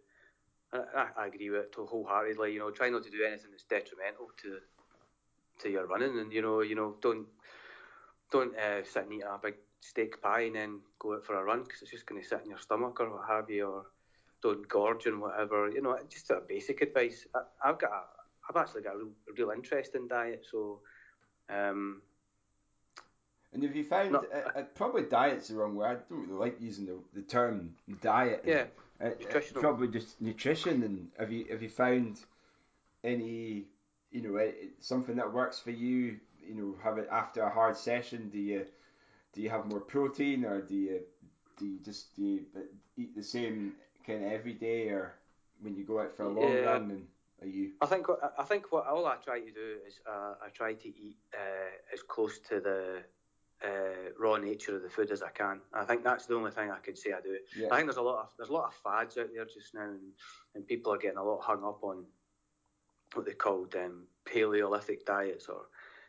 I, I agree with it wholeheartedly. You know, try not to do anything that's detrimental to to your running, and you know, you know, don't don't uh, sit and eat a big steak pie and then go out for a run because it's just going to sit in your stomach or what have you, or don't gorge and whatever. You know, just a basic advice. I, have got, a, I've actually got a real, real interest in diet, so. Um, and have you found Not, uh, uh, probably diet's the wrong word? I don't really like using the, the term diet. Yeah, uh, uh probably just nutrition. And have you have you found any you know something that works for you? You know, have it after a hard session. Do you do you have more protein, or do you do you just do you eat the same kind of every day, or when you go out for a long yeah. run and are you? I think I think what all I try to do is uh, I try to eat uh, as close to the uh, raw nature of the food as I can. I think that's the only thing I could say I do. Yeah. I think there's a lot of there's a lot of fads out there just now, and, and people are getting a lot hung up on what they called um, Paleolithic diets or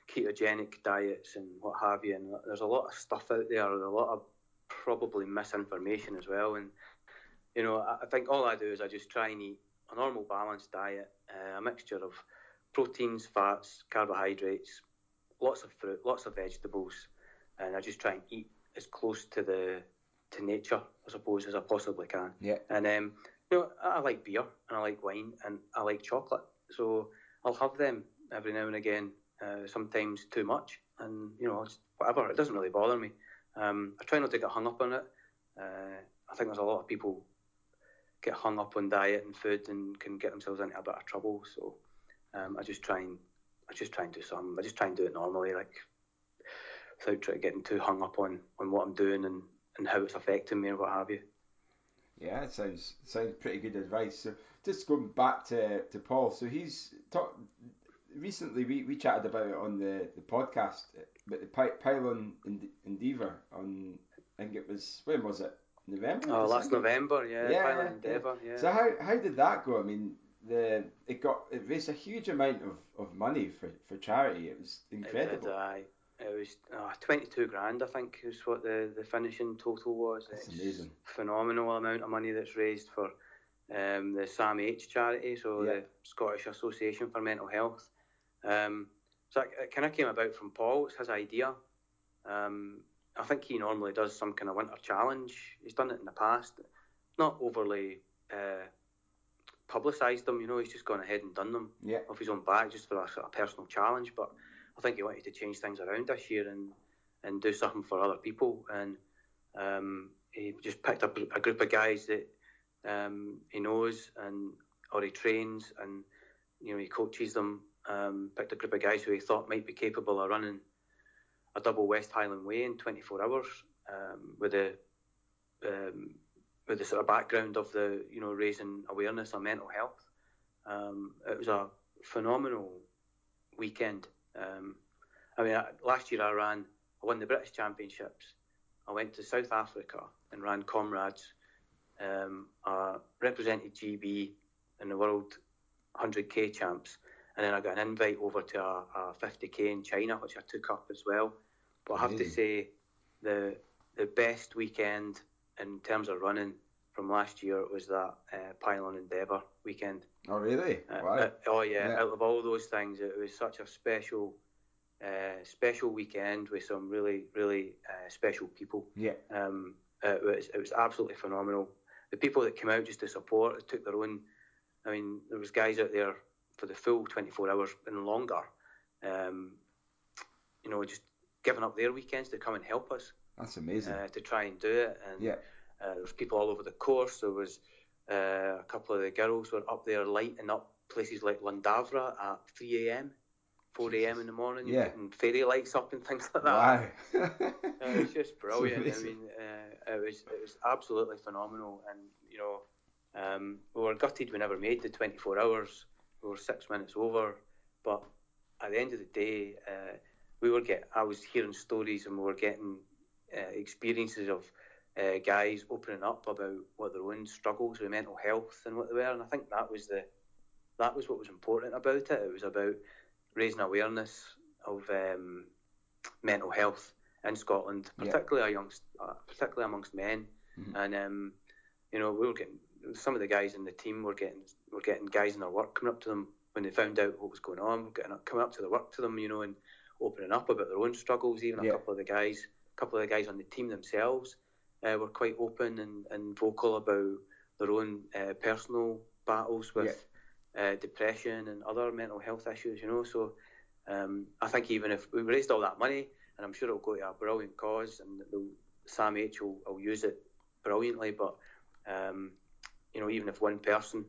ketogenic diets and what have you. And there's a lot of stuff out there, and a lot of probably misinformation as well. And you know, I, I think all I do is I just try and eat a normal balanced diet, uh, a mixture of proteins, fats, carbohydrates, lots of fruit, lots of vegetables, and I just try and eat as close to the to nature, I suppose, as I possibly can. Yeah. And um, you know, I like beer and I like wine and I like chocolate, so I'll have them every now and again. Uh, sometimes too much, and you know, whatever. It doesn't really bother me. Um, I try not to get hung up on it. Uh, I think there's a lot of people get hung up on diet and food and can get themselves into a bit of trouble. So um, I just try and I just try and do some. I just try and do it normally, like without trying getting too hung up on, on what I'm doing and, and how it's affecting me or what have you. Yeah, it sounds sounds pretty good advice. So just going back to, to Paul, so he's recently. We, we chatted about it on the, the podcast, but the Py- Pylon Endeavour on I think it was when was it November? Oh, last November, yeah. Yeah, Pylon Endeavour, yeah. So how how did that go? I mean, the it got it raised a huge amount of, of money for, for charity. It was incredible. It did, it was oh, 22 grand, I think, is what the, the finishing total was. That's it's amazing. Phenomenal amount of money that's raised for um, the Sam H charity, so yeah. the Scottish Association for Mental Health. Um, so it, it kind of came about from Paul. It's his idea. Um, I think he normally does some kind of winter challenge. He's done it in the past, not overly uh, publicised them. You know, he's just gone ahead and done them yeah. off his own back, just for a sort of personal challenge. But I think he wanted to change things around this year and and do something for other people. And um, he just picked up a group of guys that um, he knows and or he trains and you know he coaches them. Um, picked a group of guys who he thought might be capable of running a double West Highland Way in 24 hours um, with a um, with the sort of background of the you know raising awareness on mental health. Um, it was a phenomenal weekend. Um, I mean, last year I ran, I won the British Championships. I went to South Africa and ran Comrades. Um, I represented GB in the World 100k Champs, and then I got an invite over to a, a 50k in China, which I took up as well. But I have to say, the the best weekend in terms of running from last year was that uh, Pylon Endeavour weekend. Oh really? Uh, wow. Uh, oh yeah. yeah. Out of all those things, it was such a special, uh, special weekend with some really, really uh, special people. Yeah. Um, it was it was absolutely phenomenal. The people that came out just to support took their own. I mean, there was guys out there for the full 24 hours and longer. Um, you know, just giving up their weekends to come and help us. That's amazing. Uh, to try and do it, and yeah. uh, there was people all over the course. There was uh, a couple of the girls were up there lighting up places like Lundavra at 3 a.m., 4 a.m. in the morning, yeah. putting fairy lights up and things like that. Wow. it was just brilliant. I mean, uh, it was it was absolutely phenomenal, and you know, um, we were gutted we never made the 24 hours. We were six minutes over, but at the end of the day, uh, we were get. I was hearing stories, and we were getting uh, experiences of uh, guys opening up about what their own struggles with mental health and what they were, and I think that was the that was what was important about it. It was about raising awareness of um, mental health in Scotland, particularly yeah. amongst uh, particularly amongst men, mm-hmm. and um, you know we were getting some of the guys in the team were getting were getting guys in their work coming up to them when they found out what was going on, getting coming up to the work to them, you know, and opening up about their own struggles. Even yeah. a couple of the guys, a couple of the guys on the team themselves uh, were quite open and, and vocal about their own uh, personal battles with yeah. uh, depression and other mental health issues. You know, so um, I think even if we raised all that money, and I'm sure it'll go to a brilliant cause, and Sam H will, will use it brilliantly, but um, you know, even if one person,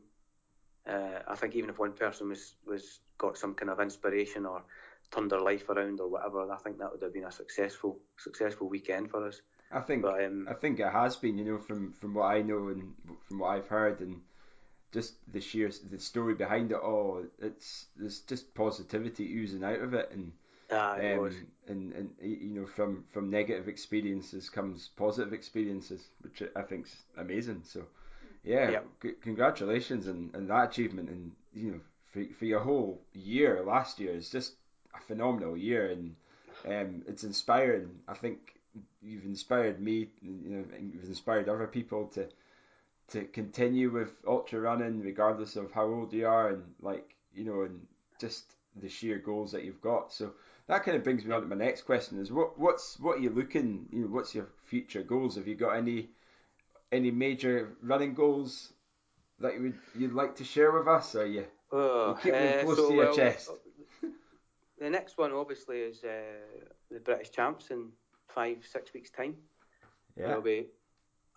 uh, I think even if one person was was got some kind of inspiration or turned their life around or whatever, I think that would have been a successful successful weekend for us. I think but, um, I think it has been, you know, from from what I know and from what I've heard and just the sheer the story behind it all. It's there's just positivity oozing out of it and. Ah, it um, and and you know from from negative experiences comes positive experiences, which I think's amazing. So, yeah, yep. c- congratulations and, and that achievement, and you know for for your whole year last year is just a phenomenal year, and um, it's inspiring. I think you've inspired me, you know, you've inspired other people to to continue with ultra running, regardless of how old you are, and like you know, and just the sheer goals that you've got. So that kind of brings me on to my next question: is what what's what are you looking? You know, what's your future goals? Have you got any any major running goals that you would you'd like to share with us? Or you, oh, you keep them uh, close so, to your well, chest? The next one, obviously, is uh, the British Champs in five, six weeks' time. Yeah. You'll be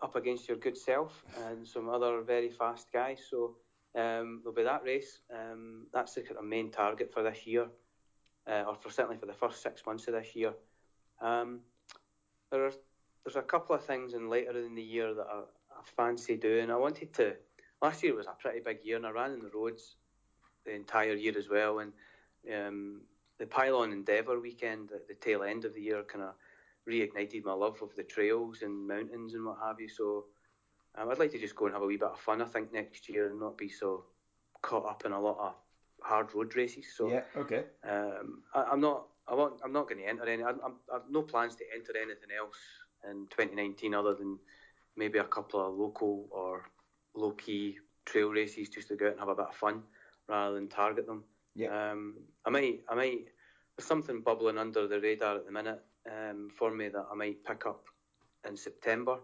up against your good self and some other very fast guys. So um, there'll be that race. Um, that's the kind of main target for this year, uh, or for certainly for the first six months of this year. Um, there are there's a couple of things in later in the year that I, I fancy doing. I wanted to. Last year was a pretty big year, and I ran in the roads the entire year as well. And um, the Pylon Endeavour weekend at the tail end of the year kind of reignited my love of the trails and mountains and what have you. So um, I'd like to just go and have a wee bit of fun. I think next year and not be so caught up in a lot of hard road races. So yeah, okay. Um, I, am not. I want. I'm not going to enter any. I, I'm, I've no plans to enter anything else in 2019 other than maybe a couple of local or low key trail races just to go out and have a bit of fun rather than target them. Yeah. Um, I might. I might There's something bubbling under the radar at the minute um, for me that I might pick up in September.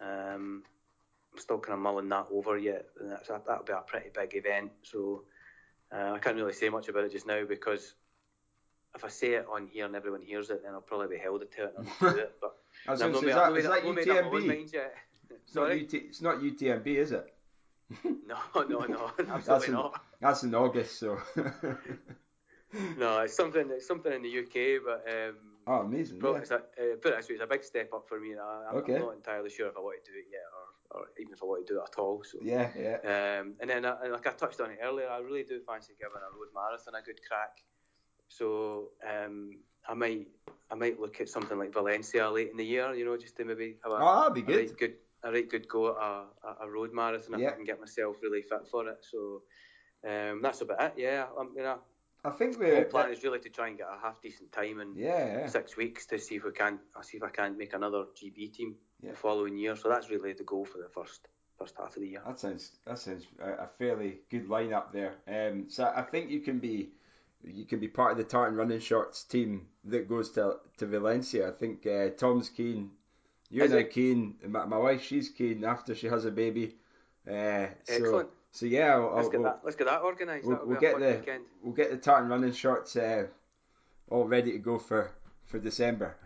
Um, I'm still kind of mulling that over yet. That's, that'll be a pretty big event, so uh, I can't really say much about it just now because if I say it on here and everyone hears it, then I'll probably be held to it and I'll do it. But I was no, say, is that, is that UTMB? It's not, UT, it's not UTMB, is it? no, no, no, absolutely that's in, not. That's in August, so. no, it's something. It's something in the UK, but um, oh, amazing! But yeah. it's a, uh, put it this way, it's a big step up for me. I, okay. I'm not entirely sure if I want to do it yet, or, or even if I want to do it at all. So yeah, yeah. Um, and then, uh, like I touched on it earlier, I really do fancy giving a road marathon a good crack. So um, I might, I might look at something like Valencia late in the year. You know, just to maybe have a, oh, that'd be good. A right good, a right good go at a, a road marathon if yeah. I can get myself really fit for it. So um, that's about it. Yeah, I'm, you know. I think the plan is really to try and get a half decent time in yeah, yeah. six weeks to see if we can. I'll see if I can make another GB team yeah. the following year. So that's really the goal for the first first half of the year. That sounds that sounds a, a fairly good lineup there. Um, so I think you can be you can be part of the tartan running shorts team that goes to to Valencia. I think uh, Tom's keen. You're Is now it? keen. My, my wife, she's keen after she has a baby. Uh, so, Excellent. So yeah, I'll, let's get we'll, that. Let's get that organised. We'll, we'll get the weekend. we'll get the tartan running shorts uh, all ready to go for for December.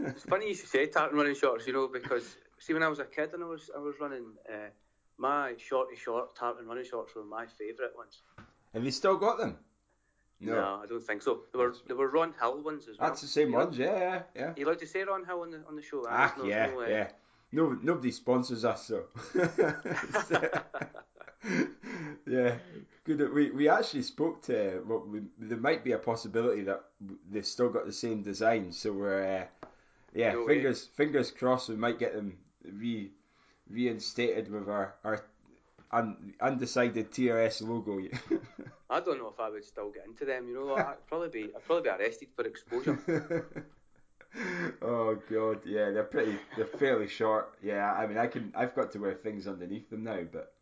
it's funny you should say tartan running shorts, you know, because see when I was a kid and I was I was running, uh, my shorty short tartan running shorts were my favourite ones. Have you still got them? No. no, I don't think so. There were there were Ron Hill ones as well. That's the same you ones, yeah, yeah, yeah. You like to say Ron Hill on the on the show? Ah, no, yeah, no, uh, yeah. No, nobody sponsors us, so. yeah, good. We we actually spoke to. Well, we, there might be a possibility that they've still got the same design, so we're. Uh, yeah, no fingers way. fingers crossed. We might get them re reinstated with our our un, undecided TRS logo. I don't know if I would still get into them. You know, I'd probably be I'd probably be arrested for exposure. oh god, yeah, they're pretty. They're fairly short. Yeah, I mean, I can. I've got to wear things underneath them now, but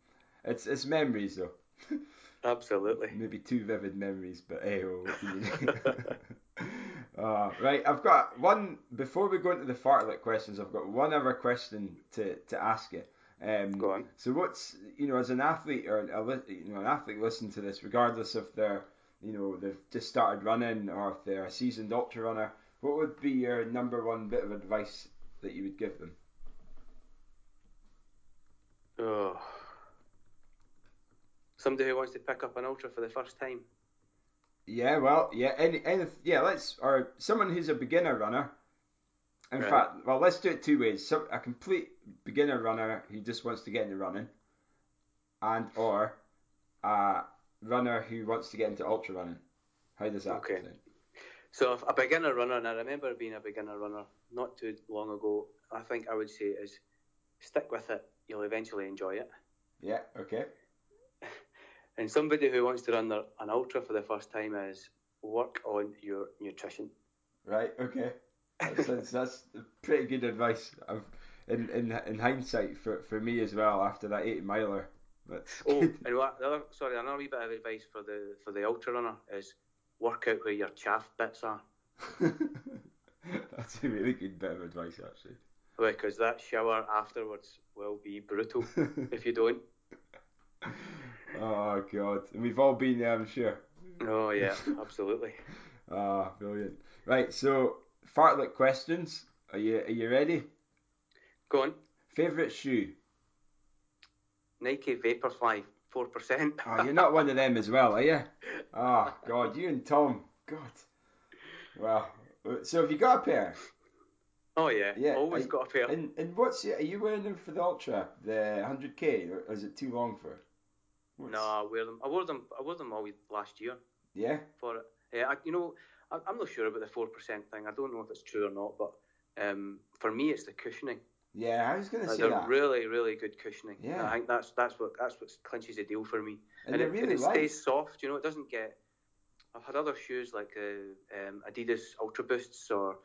it's it's memories though. Absolutely. Maybe two vivid memories, but hey, oh, you do? uh, right, I've got one. Before we go into the fartlek questions, I've got one other question to, to ask you. Um, go on. So, what's you know, as an athlete or a, you know, an athlete listen to this, regardless if they're you know they've just started running or if they're a seasoned ultra runner, what would be your number one bit of advice that you would give them? Oh somebody who wants to pick up an ultra for the first time. Yeah, well, yeah, any, any, yeah, let's or someone who's a beginner runner. In right. fact, well, let's do it two ways. So a complete beginner runner who just wants to get into running, and or a runner who wants to get into ultra running. How does that okay. sound? So a beginner runner, and I remember being a beginner runner not too long ago. I think I would say is stick with it. You'll eventually enjoy it. Yeah. Okay. And somebody who wants to run their, an ultra for the first time is work on your nutrition. Right. Okay. That's, that's, pretty good advice. I've, in, in in hindsight, for, for me as well, after that eight miler. oh, and what, the other, sorry, another wee bit of advice for the for the ultra runner is work out where your chaff bits are. that's a really good bit of advice, actually. Because that shower afterwards will be brutal if you don't. Oh god, and we've all been there, I'm sure. Oh yeah, absolutely. Ah, oh, brilliant. Right, so fartlek questions. Are you are you ready? Go on. Favorite shoe? Nike Vaporfly, four percent. Oh, you're not one of them as well, are you? Oh God, you and Tom. God. Well, so have you got a pair? Oh yeah, yeah. Always got a pair. And and what's are you wearing them for the ultra, the hundred k, or is it too long for? What's... No, I wear them. I wore them. I wore them all last year. Yeah. For it, yeah. I, you know, I, am not sure about the four percent thing. I don't know if it's true or not, but um, for me, it's the cushioning. Yeah, I was going to like say they're that. really, really good cushioning. Yeah. I think that's that's what that's what clinches the deal for me. And, and it, really and it light. stays soft. You know, it doesn't get. I've had other shoes like uh, um, Adidas Ultra Boosts or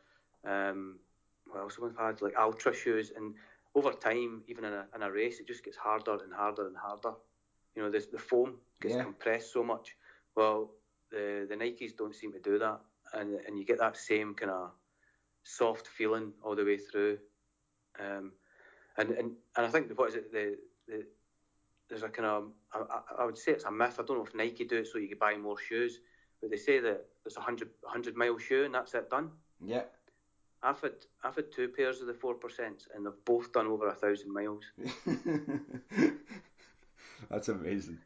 um, what else have I had like Ultra shoes, and over time, even in a in a race, it just gets harder and harder and harder. You know, the the foam gets Yeah. compressed so much. Well, the the Nikes don't seem to do that, and and you get that same kind of soft feeling all the way through. Um, and, and and I think what is it the, the there's a kind of I, I would say it's a myth. I don't know if Nike do it so you can buy more shoes, but they say that it's a hundred hundred mile shoe and that's it done. Yeah. I've had I've had two pairs of the four percent and they've both done over a thousand miles. that's amazing.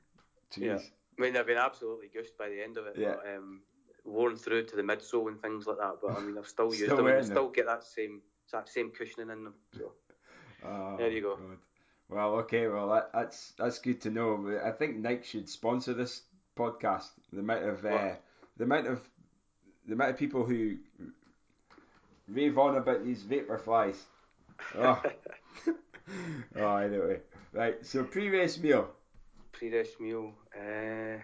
Jeez. Yeah. I mean they've been absolutely gushed by the end of it. Yeah. But, um, worn through to the midsole and things like that. But I mean I've still used them and wearing still get that same that same cushioning in them. So Oh, There you go. God. Well, okay, well that, that's that's good to know. I think Nike should sponsor this podcast. The amount of uh, the amount of the amount of people who rave on about these vapor flies. Oh, oh anyway, right. So pre-race meal. pre-race meal. Uh,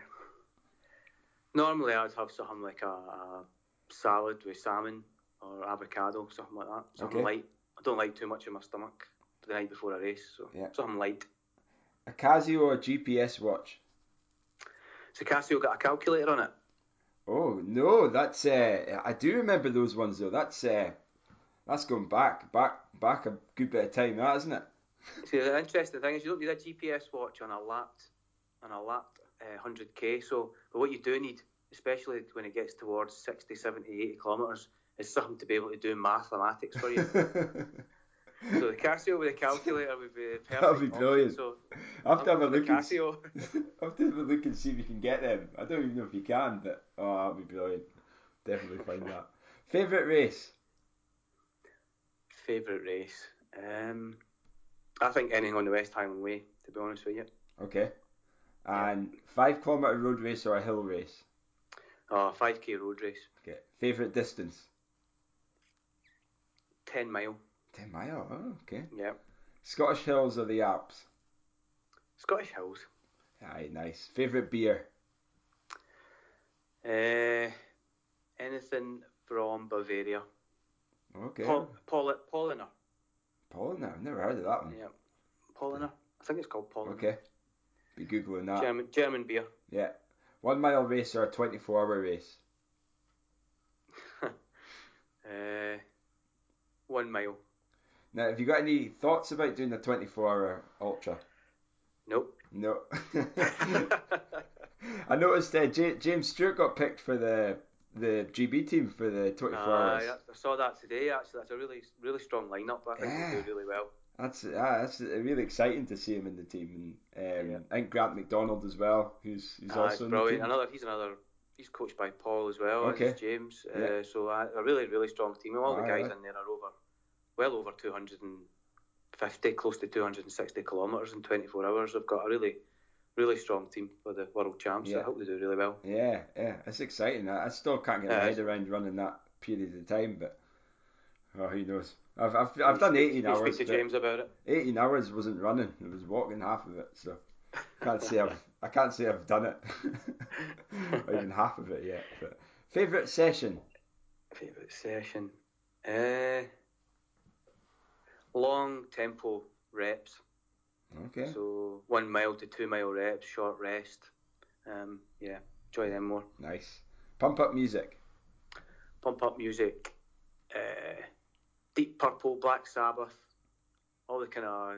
normally I'd have something like a, a salad with salmon or avocado, something like that. Something Okay. light. I don't like too much in my stomach the night before a race, so Yeah. something light. A Casio or a GPS watch. So Casio got a calculator on it. Oh no, that's uh, I do remember those ones though. That's uh, that's going back, back, back a good bit of time, that isn't it? See, the interesting thing is you don't need a GPS watch on a lapped on a lapped uh, 100k. So, but what you do need, especially when it gets towards 60, 70, 80 kilometres, is something to be able to do mathematics for you. so the Casio with a calculator would be perfect. That'd be option. brilliant. So I have to have a look. And, Casio. I have to have a look and see if you can get them. I don't even know if you can, but oh, that'd be brilliant. Definitely find that. Favorite race? Favourite race? Um, I think anything on the West Highland Way, to be honest with you. Okay. And five kilometer road race or a hill race? Oh, 5k road race, Okay. Favorite distance? 10 mile. Ten mile. Oh, okay. Yeah. Scottish Hills or the Alps? Scottish Hills. Aye, nice. Favorite beer? Uh, anything from Bavaria. Okay. Pol- Pol- Paulaner. Paulina. I've never heard of that one. Yeah. Paulaner. I think it's called Paulaner. Okay. Be googling that. German German beer. Yeah. One mile race or a twenty four hour race? Uh, one mile. Now, have you got any thoughts about doing the twenty four hour ultra? Nope. No. I noticed uh, J- James Stewart got picked for the the GB team for the 24 Uh, hours. I saw that today. Actually, that's a really really strong lineup. I think Yeah. they do really well. That's ah, that's really exciting to see him in the team, and um, Yeah. I think Grant McDonald as well, who's who's Ah, also it's in the brilliant. Another, he's another. He's coached by Paul as well. Okay. As James. Yeah. Uh, so uh, a really really strong team. All the guys in there are over, well over 250, close to 260 kilometres in 24 hours. They've got a really really strong team for the world champs. So Yeah. I hope they do really well. Yeah, yeah, it's exciting. I, I still can't get my head around running that period of time, but oh, he knows? I've I've, I've done 18 Speak hours. to James about it. 18 hours wasn't running; it was walking half of it. So can't say I've I can't say I've done it, or even half of it yet. But favorite session? Favourite session? Uh, long tempo reps. Okay, So one mile to two mile reps, short rest. Um, yeah, enjoy them more. nice. Pump up music. Pump up music. Uh, Deep Purple, Black Sabbath, all the kind of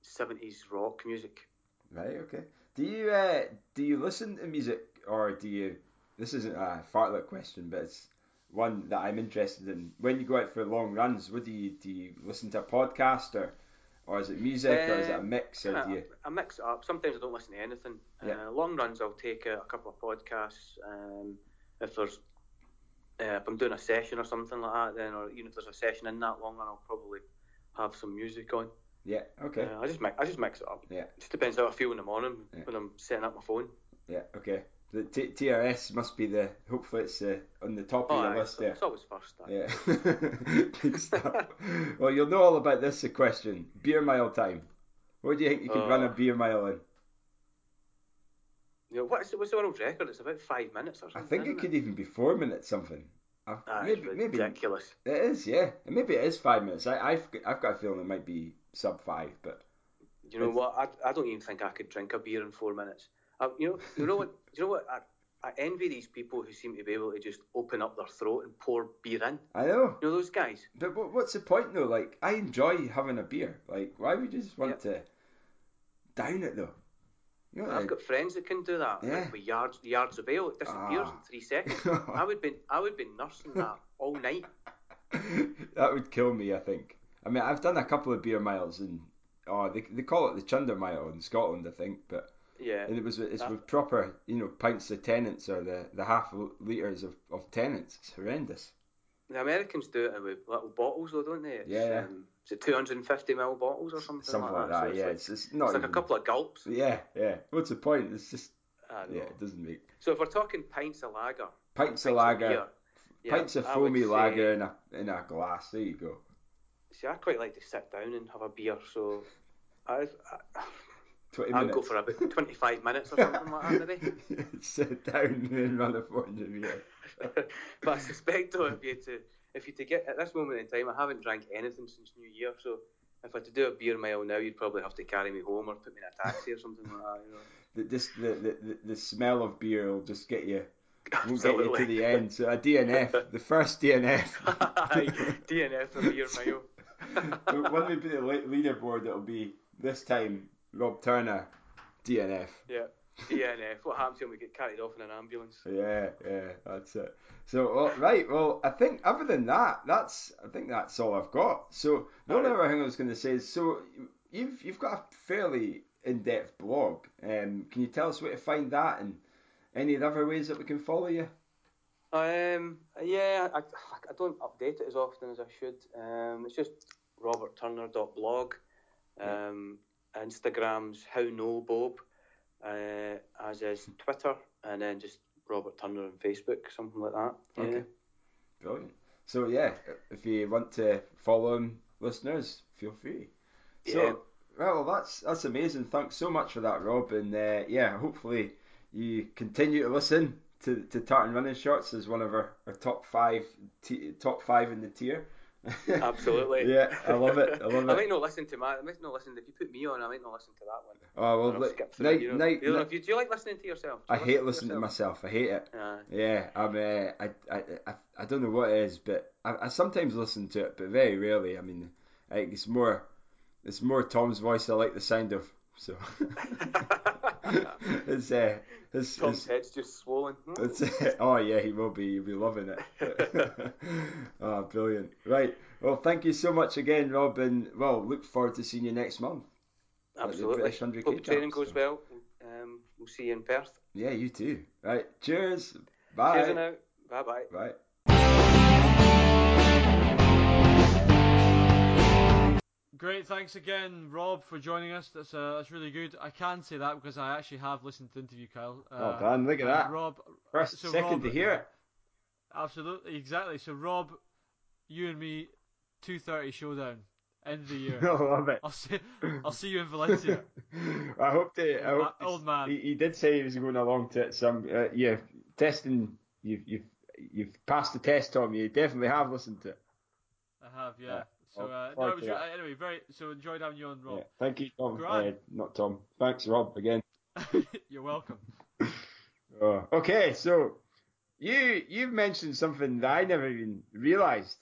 seventies rock music. Right. Okay. Do you uh, do you listen to music or do you? This isn't a fartlek question, but it's one that I'm interested in. When you go out for long runs, what do you do? You listen to a podcast or, or is it music or is it a Um, mix or Kinda- do you? I mix it up. Sometimes I don't listen to anything. Yeah. Uh, long runs, I'll take a, a couple of podcasts. Um, if there's uh, if I'm doing a session or something like that, then or even if there's a session in that long then I'll probably have some music on. Yeah. Okay. Uh, I just mix, I just mix it up. Yeah. It Just depends how I feel in the morning Yeah. when I'm setting up my phone. Yeah. Okay. The T- TRS must be the. Hopefully, it's uh, on the top of Oh, your aye, list there. it's always first. aye. Yeah. Good stuff. well, you'll know all about this question. Beer mile time. What do you think you could run a beer mile in? You know, what's, the- what's the world record? It's about five minutes or something. I think it isn't could even be four minutes something. I, Ah, maybe, maybe ridiculous. it is. Yeah, And maybe it is five minutes. I, I've I've got a feeling it might be sub five, but You know what? I, I don't even think I could drink a beer in four minutes. I, you know, you know what? You know what? I, I envy these people who seem to be able to just open up their throat and pour beer in. I know. You know those guys? But what's the point though? Like, I enjoy having a beer. Like, why would you just want to down it though? You know, I've got friends that can do that. Yeah. Like with yards, yards of ale, it disappears Ah. in three seconds. I would be, I would be nursing that all night. that would kill me. I think. I mean, I've done a couple of beer miles, and oh, they they call it the Chunder Mile in Scotland, I think, but. Yeah. And it was it's That- with proper, you know, pints of Tennent's or the, the half liters of, of Tennent's. It's horrendous. The Americans do it with little bottles, though, don't they? It's, Yeah. Um, is it 250 ml bottles or something, Something like So that. it's Yeah, like- it's, it's not it's like a couple of gulps. Yeah, yeah. What's the point? It's just yeah, it doesn't make So if we're talking pints of lager, pints of pints lager, beer, yeah, pints of foamy lager in a in a glass. There you go. See, I quite like to sit down and have a beer, so I, I, Twenty I'd minutes. go for about 25 minutes or something like that maybe. Sit down and run a four hundred meter. but I suspect though, if you to if you to get at this moment in time, I haven't drank anything since New Year, so if I had to do a beer mile now, you'd probably have to carry me home or put me in a taxi or something like that. You know. The, this, the, the, the, smell of beer will just get you, will get you to the end. So a DNF, the first DNF. DNF a beer mile. when we put the le- leaderboard, it'll be this time Rob Turner, DNF. yeah, DNF. What happens when we get carried off in an ambulance? Yeah, yeah, that's it. So, well, right, well, I think other than that, that's I think that's all I've got. So the only other thing I was going to say is, so you've you've got a fairly in-depth blog. Um, can you tell us where to find that and any other ways that we can follow you? Um, yeah, I, I don't update it as often as I should. Um, it's just robertturner.blog. Um, Instagram's How No Bob, uh, as is Twitter, and then just Robert Turner on Facebook, something like that. Yeah. Okay. Brilliant. So yeah, if you want to follow him, listeners, feel free. So Yeah. well, that's that's amazing. Thanks so much for that, Rob. And uh, yeah, hopefully you continue to listen to, to Tartan Running Shorts as one of our, our top five t- top five in the tier. Absolutely. yeah, I love it. I love it. I might not listen to my. I might not listen if you put me on. I might not listen to that one. Oh well, look, skip night, you know. night, You know night- you, do you like listening to yourself? I you hate listening to myself. I hate it. Aye. Yeah, I'm. Uh, I, I, I, I don't know what it is, but I, I sometimes listen to it, but very rarely. I mean, I it's more, it's more Tom's voice I like the sound of. So it's uh, it's, Tom's it's, head's just swollen. Hmm. it's oh yeah, he will be. He'll be loving it. oh, brilliant! Right. Well, thank you so much again, Rob, and well, look forward to seeing you next month. Absolutely. British 100K Hope the training goes so. well. Um, we'll see you in Perth. Yeah, you too. Right. Cheers. Bye. Cheers now. Bye bye. Bye. Great, thanks again, Rob, for joining us. That's uh, that's really good. I can say that because I actually have listened to the interview, Kyle. Uh, Well done. Look at that. Rob. First, so second Rob- to hear it. Absolutely, exactly. So Rob, you and me, two thirty showdown, end of the year. I love it. I'll see. I'll see you in Valencia. I hope to. I Old hope old man. He, he did say he was going along to it. Some uh, yeah, testing. You've you've you've passed the test, Tom. You definitely have listened to it. I have, yeah. Yeah. So Well, uh, no, it was, uh, anyway, very. So enjoyed having you on, Rob. Yeah. Thank you, Tom. Uh, not Tom. Thanks, Rob, again. You're welcome. Oh, okay, so you you've mentioned something that I never even realised.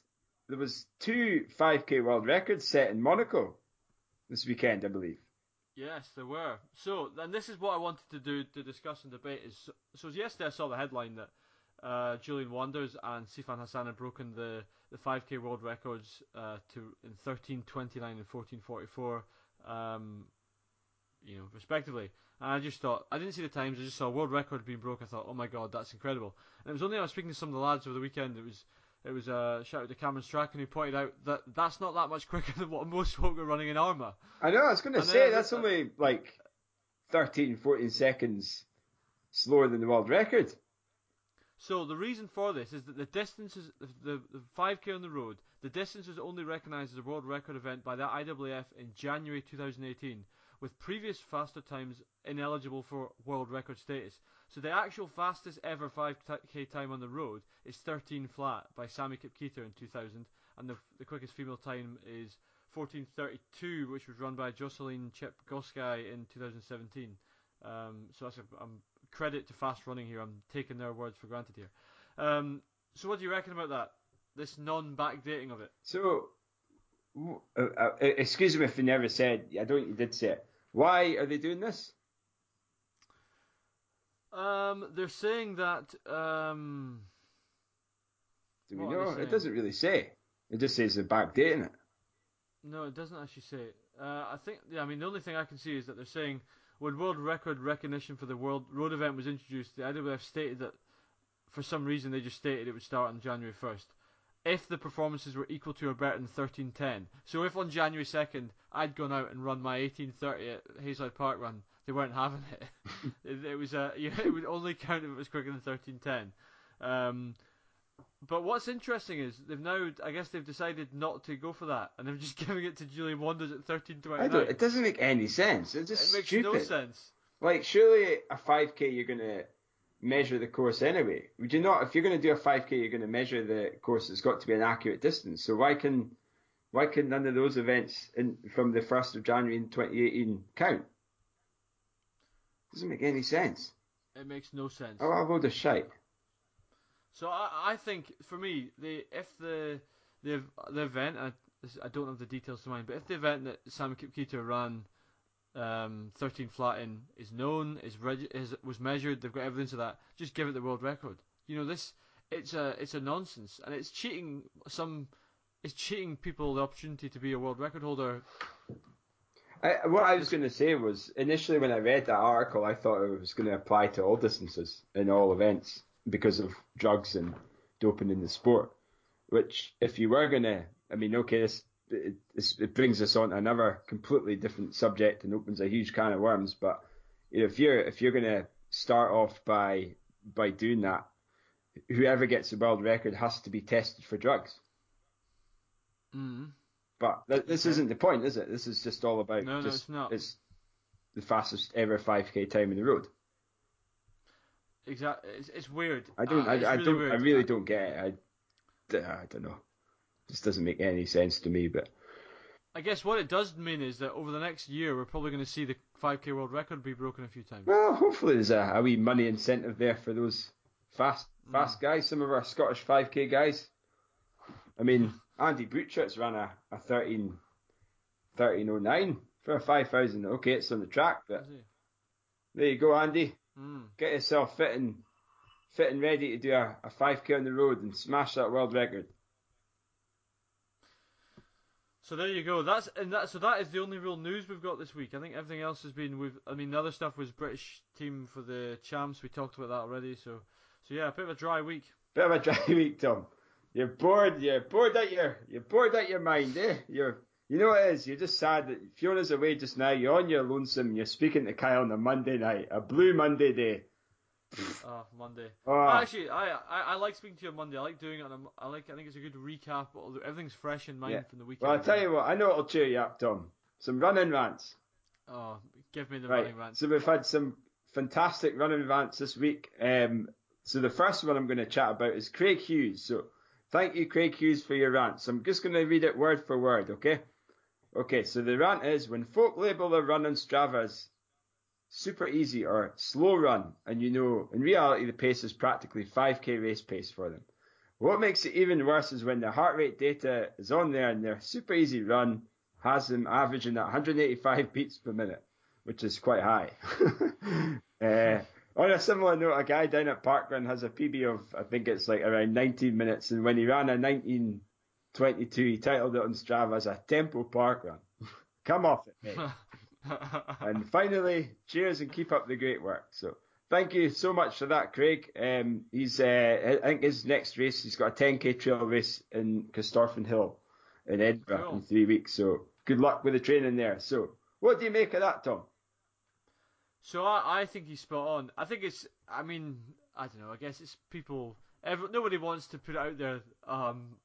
There was two 5k world records set in Monaco this weekend, I believe. Yes, there were. So, and this is what I wanted to do to discuss and debate. Is so, so yesterday I saw the headline that uh, Julien Wanders and Sifan Hassan had broken the, the 5k world records uh, to in 13:29 and 14:44, um, you know, respectively. And I just thought I didn't see the times. I just saw a world record being broken. I thought, oh my god, that's incredible. And it was only I was speaking to some of the lads over the weekend. It was it was uh, shout out to Cameron Strachan who pointed out that that's not that much quicker than what most folk are running in Armagh. I know, I was going to say, that's only like 13, 14 seconds slower than the world record. So the reason for this is that the distances, the, the 5k on the road, the distance was only recognised as a world record event by the IAAF in January 2018, with previous faster times ineligible for world record status. So the actual fastest ever 5k time on the road is 13 flat by Sammy Kipketer in 2000, and the, the quickest female time is 14:32, which was run by Jocelyn Chip Goskai in 2017. Um, so that's a, credit to fast running here. I'm taking their words for granted here. Um, so what do you reckon about that? This non-backdating of it. So, uh, uh, excuse me if you never said. I don't. You did say it. Why are they doing this? Um, they're saying that. Um, Do we know? It doesn't really say. It just says they're backdating it. No, it doesn't actually say. Uh, I think. Yeah, I mean, the only thing I can see is that they're saying when world record recognition for the world road event was introduced, the IAAF stated that for some reason they just stated it would start on January 1st. If the performances were equal to or better than 1310. So if on January 2nd I'd gone out and run my 1830 at Hazelhead Park run, they weren't having it. it, it, was a, yeah, it would only count if it was quicker than 1310. Um, but what's interesting is they've now, I guess they've decided not to go for that, and they're just giving it to Julien Wanders at 13.29. It doesn't make any sense. It's just it makes stupid. no sense. Like, surely a 5k you're going to measure the course anyway. Would you not? If you're going to do a 5k, you're going to measure the course. It's got to be an accurate distance. So why can why can none of those events in, from the 1st of January in 2018 count? Doesn't make any sense. It makes no sense. Oh, I'll go to shite. So I, I think for me, the if the the the event, I, I don't have the details to mind, but if the event that Sam Kipketer ran, um, 13 flat in is known, is, reg- is was measured, they've got evidence of that. Just give it the world record. You know this, it's a it's a nonsense, and it's cheating some, it's cheating people the opportunity to be a world record holder. I, what I was going to say was initially when I read that article, I thought it was going to apply to all distances in all events because of drugs and doping in the sport. Which, if you were gonna, I mean, okay, this it, it brings us on to another completely different subject and opens a huge can of worms. But you know, if you're if you're gonna start off by by doing that, whoever gets the world record has to be tested for drugs. Mm. But th- this isn't the point, is it? This is just all about no, just, no, it's not. It's the fastest ever 5k time in the road. Exactly. It's, it's weird. I don't. Uh, I, I really don't. Weird. I really don't get it. I, I don't know. This doesn't make any sense to me. But I guess what it does mean is that over the next year, we're probably going to see the 5k world record be broken a few times. Well, hopefully there's a, a wee money incentive there for those fast, fast mm. guys. Some of our Scottish 5k guys. I mean, Andy Butchart's ran a, a 13, 1309 for a 5,000. Okay, it's on the track, but there you go, Andy. Mm. Get yourself fit and fit and ready to do a, a 5k on the road and smash that world record. So there you go. That's and that. So that is the only real news we've got this week. I think everything else has been with. I mean, the other stuff was British team for the champs. We talked about that already. So, so yeah, a bit of a dry week. Bit of a dry week, Tom. You're bored. You're bored out your. You're bored at your mind, eh? You're. You know what it is? You're just sad that Fiona's away just now. You're on your lonesome. You're speaking to Kyle on a Monday night, a blue Monday day. Oh, Monday. Oh. Actually, I, I I like speaking to you on Monday. I like doing it. On a, I like. I think it's a good recap. But everything's fresh in mind yeah. from the weekend. Well, I'll tell you what. I know it'll cheer you up, Tom. Some running rants. Oh, give me the right. running rants. So we've had some fantastic running rants this week. Um, so the first one I'm going to chat about is Craig Hughes. So thank you, Craig Hughes, for your rants. I'm just going to read it word for word, okay? Okay, so the rant is when folk label their run on Strava as super easy or slow run, and you know in reality the pace is practically 5k race pace for them. What makes it even worse is when the heart rate data is on there and their super easy run has them averaging at 185 beats per minute, which is quite high. uh, on a similar note, a guy down at Parkrun has a PB of I think it's like around 19 minutes, and when he ran a 1922, he titled it on Strava as a tempo park run. Come off it, mate. and finally, cheers and keep up the great work. So thank you so much for that, Craig. Um, he's, uh, I think his next race, he's got a 10k trail race in Corstorphine Hill in Edinburgh cool. in three weeks. So good luck with the training there. So what do you make of that, Tom? So I, I think he's spot on. I think it's, I mean, I don't know. I guess it's people. Every, nobody wants to put it out there. Um,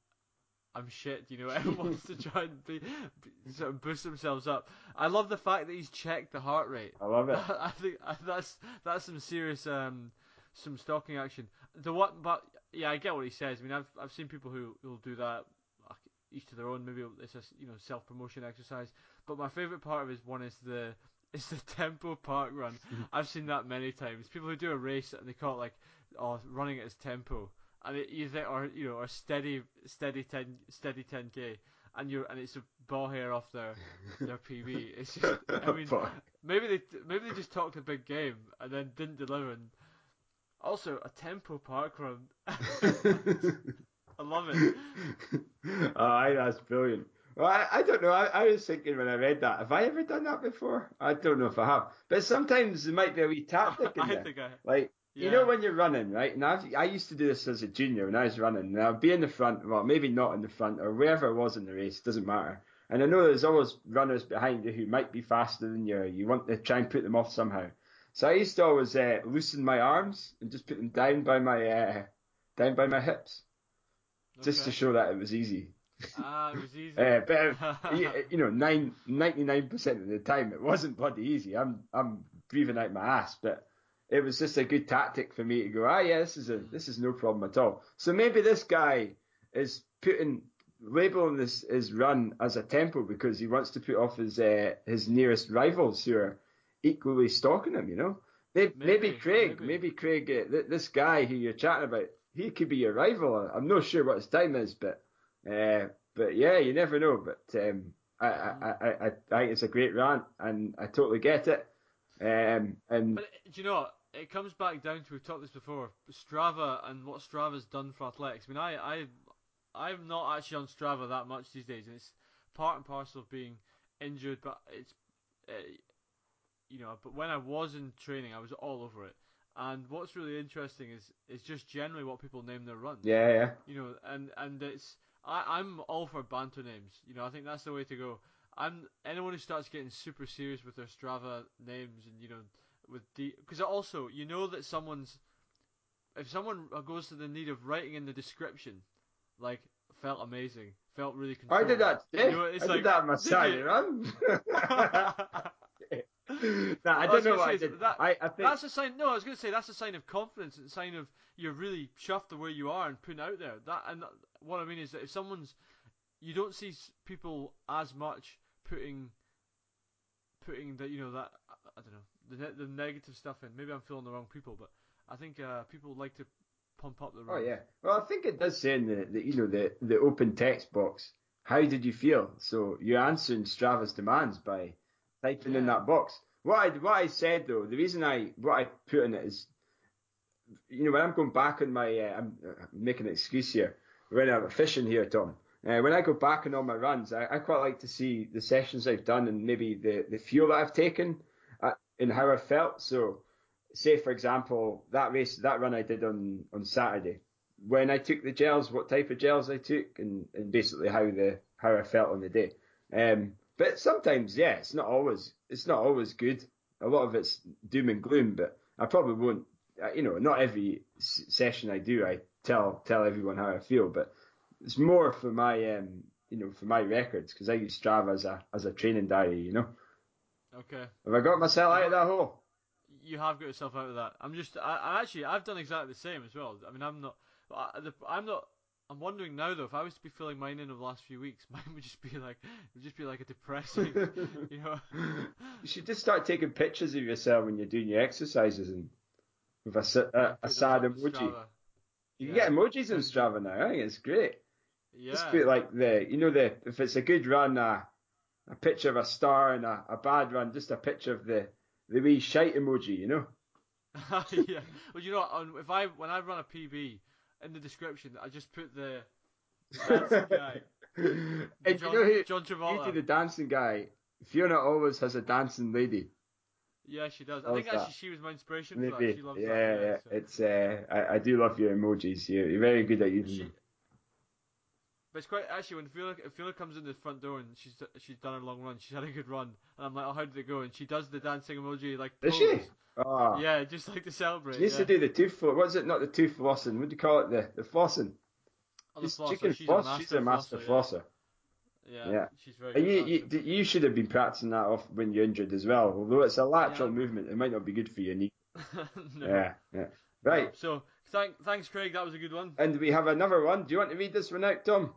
I'm shit, you know. Everyone wants to try and be, be, sort of boost themselves up. I love the fact that he's checked the heart rate. I love it. I think that's that's some serious um some stalking action. The what? But yeah, I get what he says. I mean, I've I've seen people who will do that. Each to their own. Maybe it's a you know self promotion exercise. But my favorite part of his one is the It's the tempo park run. I've seen that many times. People who do a race and they call it like, oh, running at his tempo, and it, you think, or you know, or steady, steady ten, steady ten k, and you're and it's a ball hair off their their PB. It's just, I mean, maybe they maybe they just talked a big game and then didn't deliver. And also a tempo park run. I love it. oh, that's brilliant. Well, I, I don't know. I, I was thinking when I read that, have I ever done that before? I don't know if I have. But sometimes there might be a wee tactic in there. Think I, like, yeah. you know when you're running, right? And I've, I used to do this as a junior when I was running. And I'd be in the front, well, maybe not in the front, or wherever I was in the race, doesn't matter. And I know there's always runners behind you who might be faster than you. You want to try and put them off somehow. So I used to always uh, loosen my arms and just put them down by my uh, down by my hips, okay. just to show that it was easy. Ah, it was easy. uh, but you know, nine, 99% of the time it wasn't bloody easy. I'm I'm breathing out my ass, but it was just a good tactic for me to go. Ah, yeah, this is a this is no problem at all. So maybe this guy is putting labeling this his run as a tempo because he wants to put off his uh, his nearest rivals who are equally stalking him. You know, maybe, maybe, maybe Craig, maybe, maybe Craig, uh, this guy who you're chatting about, he could be your rival. I'm not sure what his time is, but uh, but yeah, you never know. But um, I, I, I, I, I think it's a great rant, and I totally get it. Um, and but do you know what? It comes back down to we've talked this before. Strava and what Strava's done for athletics. I mean, I, I, I'm not actually on Strava that much these days, and it's part and parcel of being injured. But it's, uh, you know, but when I was in training, I was all over it. And what's really interesting is is just generally what people name their runs. Yeah, yeah. You know, and and it's I, I'm all for banter names. You know, I think that's the way to go. I'm anyone who starts getting super serious with their Strava names and you know with the because also you know that someone's if someone goes to the need of writing in the description like felt amazing, felt really controlled. I did that today. You know, I like, did that on my Saturday run. I don't know what I did. That, I, I think... That's a sign. No, I was going to say that's a sign of confidence. It's a sign of you're really chuffed the way you are and putting out there. That and that, what I mean is that if someone's, you don't see people as much putting, putting that you know that I don't know the the negative stuff in. Maybe I'm feeling the wrong people, but I think uh, people like to pump up the. Oh yeah, well I think it does say in the, the you know the the open text box. How did you feel? So you're answering Strava's demands by typing yeah. in that box. What I what I said though, the reason I what I put in it is, you know, when I'm going back on my, uh, I'm making an excuse here. When I'm fishing here, Tom. Uh, when I go back on all my runs, I, I, quite like to see the sessions I've done and maybe the the fuel that I've taken and how I felt. So, say for example, that race, that run I did on on Saturday, when I took the gels, what type of gels I took, and, and basically how the how I felt on the day. Um, but sometimes, yeah, it's not always it's not always good. A lot of it's doom and gloom, but I probably won't. Uh, you know, not every session I do, I tell tell everyone how I feel, but it's more for my um, you know, for my records because I use Strava as a as a training diary. You know. Okay. Have I got myself out of that hole? You have got yourself out of that. I'm just, I, I actually, I've done exactly the same as well. I mean, I'm not, I, I'm not I'm wondering now though if I was to be filling mine in over the last few weeks, mine would just be like it would just be like a depressing, you know. You should just start taking pictures of yourself when you're doing your exercises and with a, a, a sad emoji. You yeah. can get emojis in Strava now. I think it's great. Yeah. Just put like the you know the if it's a good run, uh, a picture of a star and a, a bad run, just a picture of the the wee shite emoji, you know. yeah. Well, you know, if I when I run a PB in the description, I just put the, dancing guy. and John, you know who, John Travolta. the dancing guy. Fiona always has a dancing lady. Yeah, she does. I think that. actually she was my inspiration Maybe. for that. She loves yeah, that. Yeah, so. It's uh, I, I do love your emojis. You're, you're very good at using she, them. But it's quite actually when Fiona, Fiona comes in the front door and she's she's done a long run. She's had a good run, and I'm like, oh, how did it go? And she does the dancing emoji like. Does she? Oh. Yeah, just like to celebrate. She needs yeah. to do the tooth. What is it? Not the tooth flossing. What do you call it? The the flossing. Oh, the flosser. She she's floss. A she's a master flosser. Yeah. yeah. She's very. You, you, you should have been practicing that off when you're injured as well. Although it's a lateral yeah. movement, it might not be good for your knee. no. Yeah, yeah. Right. So thank, thanks, Craig. That was a good one. And we have another one. Do you want to read this one out, Tom?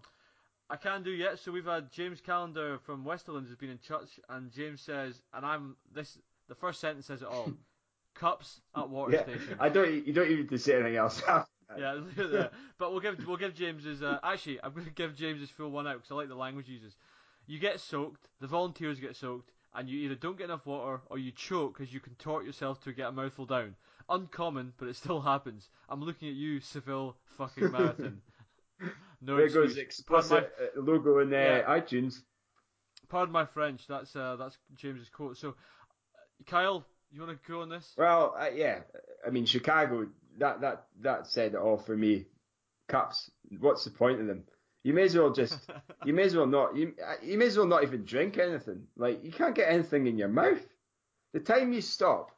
I can't do yet. So we've had James Callender from Westerlands has been in touch, and James says, and I'm this. The first sentence says it all. Cups at water Yeah, stations. I don't. You don't even need to say anything else. Yeah, but we'll give we'll give James's. Uh, actually, I'm going to give James's full one out because I like the language he uses. You get soaked. The volunteers get soaked, and you either don't get enough water or you choke as you contort yourself to get a mouthful down. Uncommon, but it still happens. I'm looking at you, Seville fucking marathon. No there goes excuse. My, explicit uh, logo in uh, Yeah. iTunes. pardon my French. That's uh, that's James's quote. So, uh, Kyle, you want to go on this? Well, uh, yeah. I mean, Chicago. That that that said it all for me. Cups. What's the point of them? You may as well just. you may as well not. You uh, you may as well not even drink anything. Like you can't get anything in your mouth. The time you stop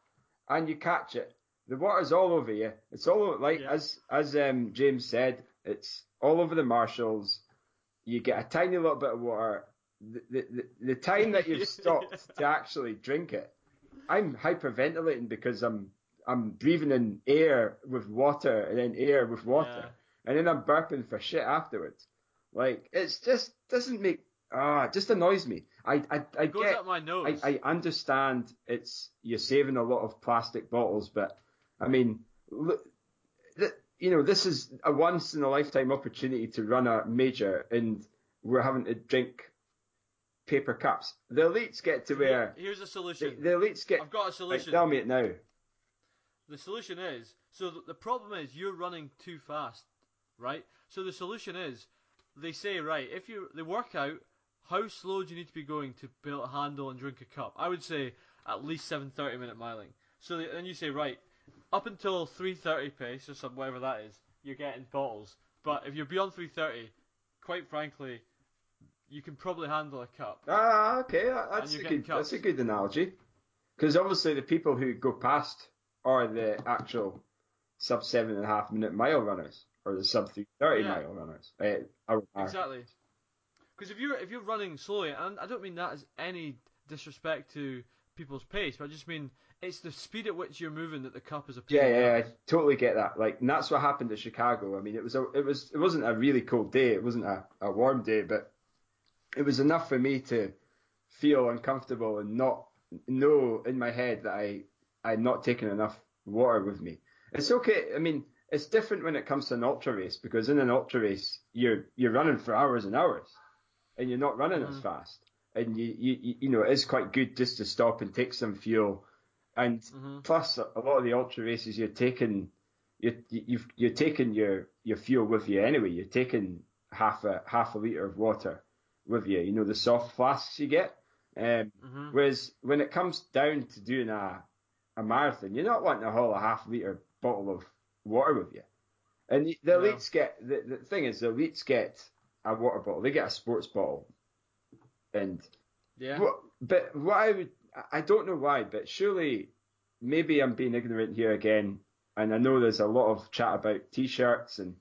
and you catch it, the water's all over you. It's all over, like Yeah. as as um, James said. It's all over the Marshalls. You get a tiny little bit of water. The the, the, the time that you've stopped to actually drink it, I'm hyperventilating because I'm I'm breathing in air with water and then air with water, and then I'm burping for shit afterwards. Like it's just doesn't make ah, it just annoys me. I I, I It goes get up my nose. I, I understand it's you're saving a lot of plastic bottles, but I mean, you know, this is a once in a lifetime opportunity to run a major, and we're having to drink paper cups. The elites get to wear. Here's a the, solution. the elites get. I've got a Right, solution. tell me it now. The solution is so the problem is you're running too fast, right? So the solution is they say right if you they work out how slow do you need to be going to able to handle and drink a cup. I would say at least seven thirty minute miling. So they, then you say right up until three thirty pace or some whatever that is, you're getting bottles. But if you're beyond three thirty, quite frankly, you can probably handle a cup. Ah, okay, that's a good. That's a good analogy. Because obviously the people who go past are the actual sub seven and a half minute mile runners or the sub three thirty Yeah. mile runners. Uh. Exactly. Because if you're if you're running slowly, and I don't mean that as any disrespect to people's pace, but I just mean it's the speed at which you're moving that the cup is a pain Yeah, yeah, I totally get that. Like, and that's what happened at Chicago. I mean, it was a, it was, it wasn't a really cold day. It wasn't a, a warm day, but it was enough for me to feel uncomfortable and not know in my head that I, I had not taken enough water with me. It's okay. I mean, it's different when it comes to an ultra race because in an ultra race, you're, you're running for hours and hours and you're not running as mm. fast. And you, you, you- you know, it is quite good just to stop and take some fuel. And plus, a lot of the ultra races, you're taking, you're, you've, you're taking your, your fuel with you anyway. You're taking half a half a liter of water with you. You know the soft flasks you get. Um, Whereas when it comes down to doing a a marathon, you're not wanting to haul a half liter bottle of water with you. And the, the No. elites get the, the thing is the elites get a water bottle. They get a sports bottle, and Yeah. what, but what I would, I don't know why, but surely maybe I'm being ignorant here again. And I know there's a lot of chat about t-shirts and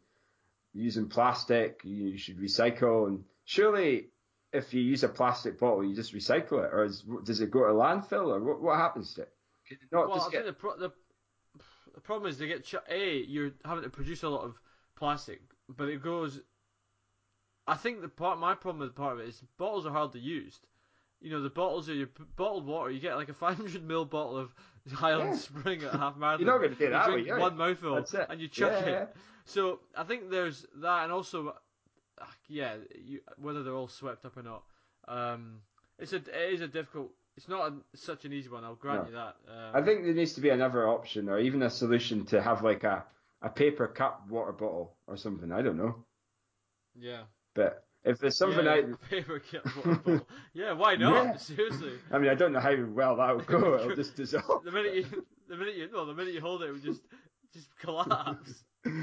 using plastic, you should recycle. And surely if you use a plastic bottle, you just recycle it, or is, does it go to landfill, or what, what happens to it? Not Well, I think get, the, pro- the the problem is they get ch- a you're having to produce a lot of plastic, but it goes. I think the part my problem with part of it is bottles are hardly used. You know the bottles are your bottled water. You get like a 500 mil bottle of Highland Yeah. Spring at half marathon. You're not gonna do You that, drink will one mouthful That's it. and you chuck Yeah, it. So I think there's that, and also, uh, yeah, you, whether they're all swept up or not, um, it's a it is a difficult. It's not a, such an easy one. I'll grant No. you that. Um, I think there needs to be another option, or even a solution to have like a, a paper cup water bottle or something. I don't know, yeah. but if there's something yeah, out, paper cup. Yeah, why not? Yeah. Seriously. I mean, I don't know how well that will go. It'll just dissolve. The minute you, the minute you, no, the minute you hold it, it would just, just collapse.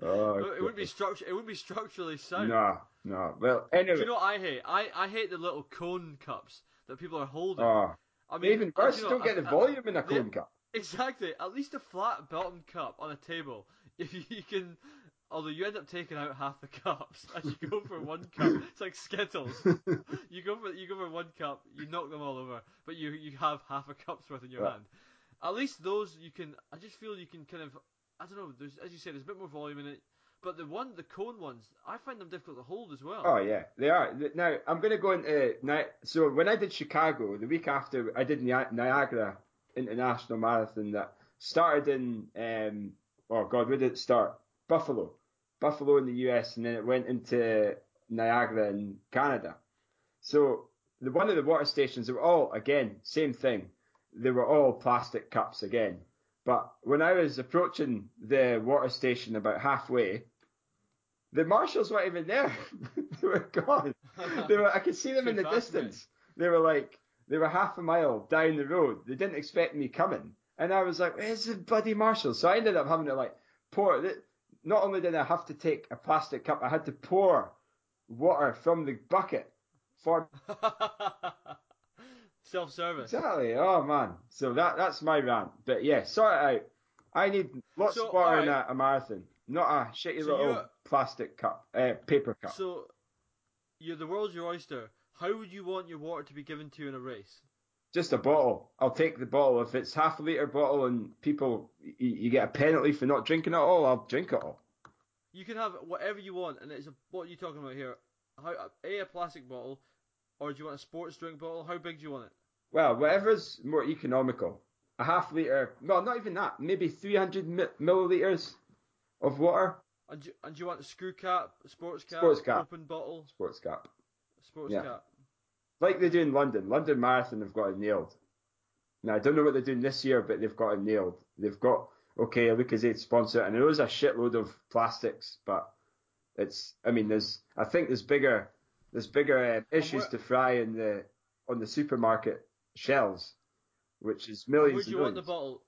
Oh, it wouldn't be structure. It wouldn't be structurally sound. No, no. Well, Do anyway. you know what I hate? I, I hate the little cone cups that people are holding. oh, I mean, even worse, you know, don't get the volume in a cone cup. Exactly. At least a flat bottom cup on a table. If you, you can, although you end up taking out half the cups as you go for one cup. It's like Skittles. you go for you go for one cup, you knock them all over, but you you have half a cup's worth in your Right. hand. At least those you can. I just feel you can kind of. I don't know. There's as you said, there's a bit more volume in it. But the one, the cone ones, I find them difficult to hold as well. Oh yeah, they are. Now I'm going to go into Ni- so when I did Chicago, the week after I did Niagara International Marathon that started in um, oh god, where did it start? Buffalo, Buffalo in the US, and then it went into Niagara in Canada. So the one of the water stations, they were all again same thing. They were all plastic cups again. But when I was approaching the water station about halfway, the marshals weren't even there. they were gone. They were, I could see them in the distance. They were like, they were half a mile down the road. They didn't expect me coming. And I was like, where's the bloody marshal? So I ended up having to like pour it. Not only did I have to take a plastic cup, I had to pour water from the bucket for Self-service. Exactly. Oh man. So that that's my rant. But yeah, sort it out. I need lots So, of water in alright. a, a marathon, not a shitty So little plastic cup, uh, paper cup. So, you're the world's your oyster. How would you want your water to be given to you in a race? Just a bottle. I'll take the bottle. If it's half a liter bottle and people, you, you get a penalty for not drinking it all, I'll drink it all. You can have whatever you want, and it's a, what are you talking about here? How a a plastic bottle, or do you want a sports drink bottle? How big do you want it? Well, whatever's more economical. A half liter, well, not even that. Maybe 300 mi- milliliters of water. And do, and do you want a screw cap, a sports cap, Sports cap. open bottle, Sports cap. sports Yeah. cap? Like they do in London. London Marathon have got it nailed. Now I don't know what they're doing this year, but they've got it nailed. They've got okay, Lucozade sponsor, and there is a shitload of plastics, but it's. I mean, there's. I think there's bigger. There's bigger uh, issues to fry in the on the supermarket shelves, which is millions. Where do you want the bottle?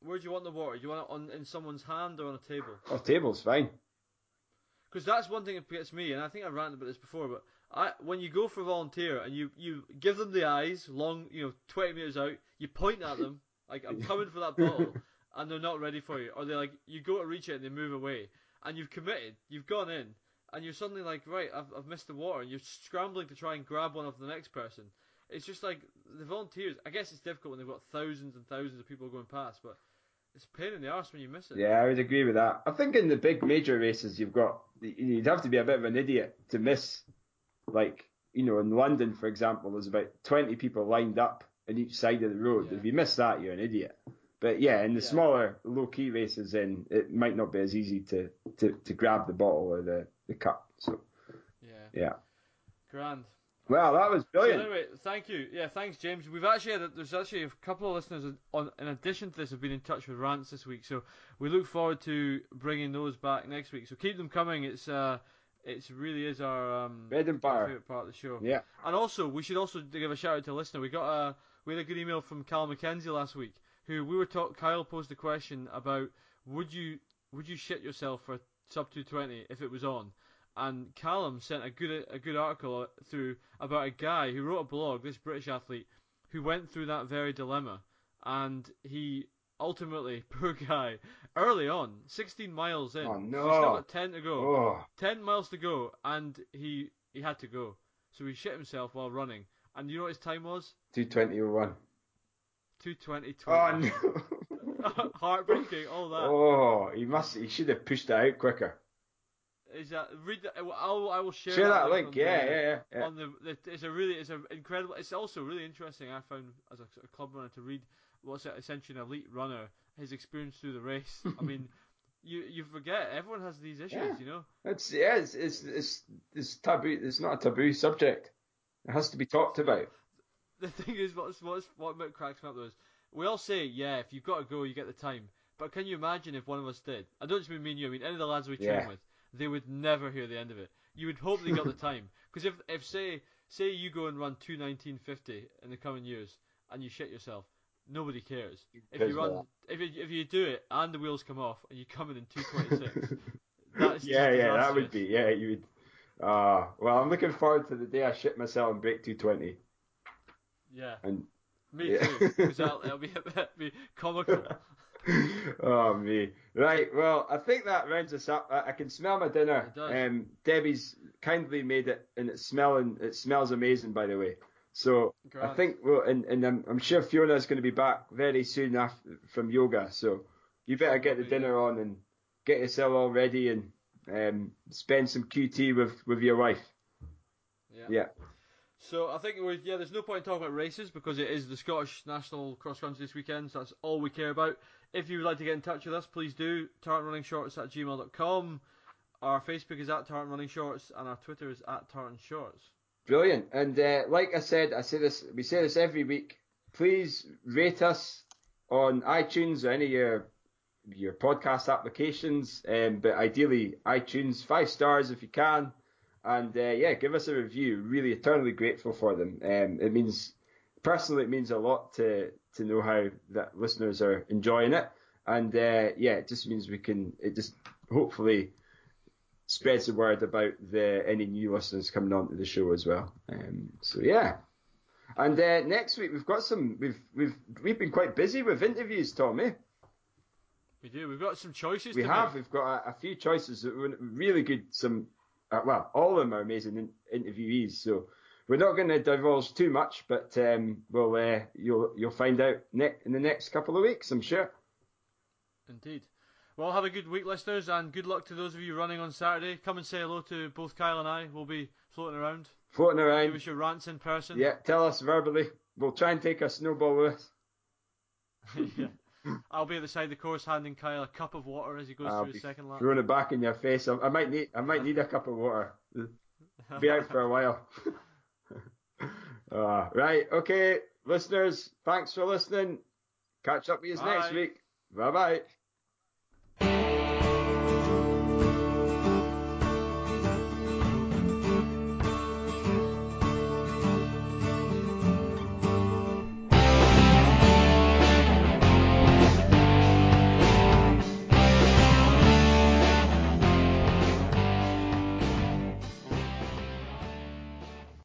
Where do you want the water? Do you want it on in someone's hand or on a table? Oh, table's fine. Because that's one thing that gets me, and I think I've ranted about this before. But I, when you go for a volunteer and you you give them the eyes, long, you know, twenty meters out, you point at them like I'm coming for that bottle, and they're not ready for you, or they're like you go to reach it and they move away, and you've committed, you've gone in, and you're suddenly like, right, I've I've missed the water, and you're scrambling to try and grab one of the next person. It's just like the volunteers. I guess it's difficult when they've got thousands and thousands of people going past, but it's a pain in the arse when you miss it. Yeah, I would agree with that. I think in the big major races, you've got you'd have to be a bit of an idiot to miss. Like you know, in London, for example, there's about twenty people lined up on each side of the road. Yeah. If you miss that, you're an idiot. But yeah, in the Yeah. smaller, low key races, then it might not be as easy to, to, to grab the bottle or the, the cup. So Yeah. yeah. Grand. Well, that was So brilliant. anyway, thank you. Yeah, thanks, James. We've actually had a, there's actually a couple of listeners on in addition to this have been in touch with rants this week. So we look forward to bringing those back next week. So keep them coming. It's uh, it's really is our um Bread and butter. favorite part of the show. Yeah. And also, we should also give a shout out to a listener. We got a we had a good email from Cal McKenzie last week, who we were talk. Kyle posed a question about would you would you shit yourself for sub 220 if it was on? And Callum sent a good a good article through about a guy who wrote a blog, this British athlete, who went through that very dilemma, and he ultimately, poor guy, early on, 16 miles in, Oh, so he's still got 10 to go. Oh, 10 miles to go, and he he had to go. So he shit himself while running. And you know what his time was? 220.01. 220 Oh no. Heartbreaking, all that. Oh, he must. He should have pushed it out quicker. Is that read? I'll, I will share, Share that link. on Yeah, the, yeah, yeah. yeah. On the, the, it's a really, it's a incredible. It's also really interesting. I found as a, a club runner to read what's essentially an elite runner his experience through the race. I mean, you you forget everyone has these issues, Yeah. you know. It's yeah, it's, it's it's it's taboo. It's not a taboo subject. It has to be talked about. The thing is, what's, what's, what about cracks me up though is we all say, yeah, if you've got to go, you get the time. But can you imagine if one of us did? I don't just mean me and you. I mean any of the lads we train Yeah. with. They would never hear the end of it. You would hope they got the time because if if say say you go and run two nineteen fifty in the coming years and you shit yourself, nobody cares. If you run, if you, if you do it and the wheels come off and you come in in two twenty six, that's yeah, yeah, that would be yeah. You would. Ah, well, I'm looking forward to the day I shit myself and break 220. Yeah, And me Yeah. too. That'll, it'll be, it'll be comical. oh me. Right, well, I think that rounds us up. I, I can smell my dinner. It does. Um, Debbie's kindly made it, and it's smelling. It smells amazing, by the way. So I think well, and, and I'm, I'm sure Fiona's going to be back very soon after from yoga. So you better get the dinner on and get yourself all ready and um, spend some QT with, with your wife. Yeah. Yeah. So I think we yeah, there's no point in talking about races because it is the Scottish National Cross Country this weekend, so that's all we care about. If you would like to get in touch with us, please do. TartanRunningShorts at gmail.com. Our Facebook is at Tartan Running Shorts and our Twitter is at Tartan Shorts. Brilliant. And uh, like I said, I say this, we say this every week. Please rate us on iTunes or any of your your podcast applications, um, but ideally iTunes five stars if you can, and uh, yeah, give us a review. Really, eternally grateful for them. Um, it means personally, it means a lot to to know how that listeners are enjoying it, and uh, yeah, it just means we can. It just hopefully spreads the word about the any new listeners coming on to the show as well. Um, so yeah. And uh, next week we've got some we've we've we've been quite busy with interviews, Tommy. We do. We've got some choices. We to have. Make. We've got a, a, few choices that were really good. Some uh, well, all of them are amazing in, interviewees. So we're not going to divulge too much, but um, well, uh, you'll you'll find out ne- in the next couple of weeks, I'm sure. Indeed. Well, have a good week, listeners, and good luck to those of you running on Saturday. Come and say hello to both Kyle and I. We'll be floating around. Floating around. Give us your rants in person. Yeah, tell us verbally. We'll try and take a snowball with us. yeah. I'll be at the side of the course handing Kyle a cup of water as he goes I'll through his second lap. Throwing it back in your face. I, I, might need I might need a cup of water. Be out for a while. uh, right, okay, listeners, thanks for listening. Catch up with you next week. Bye bye.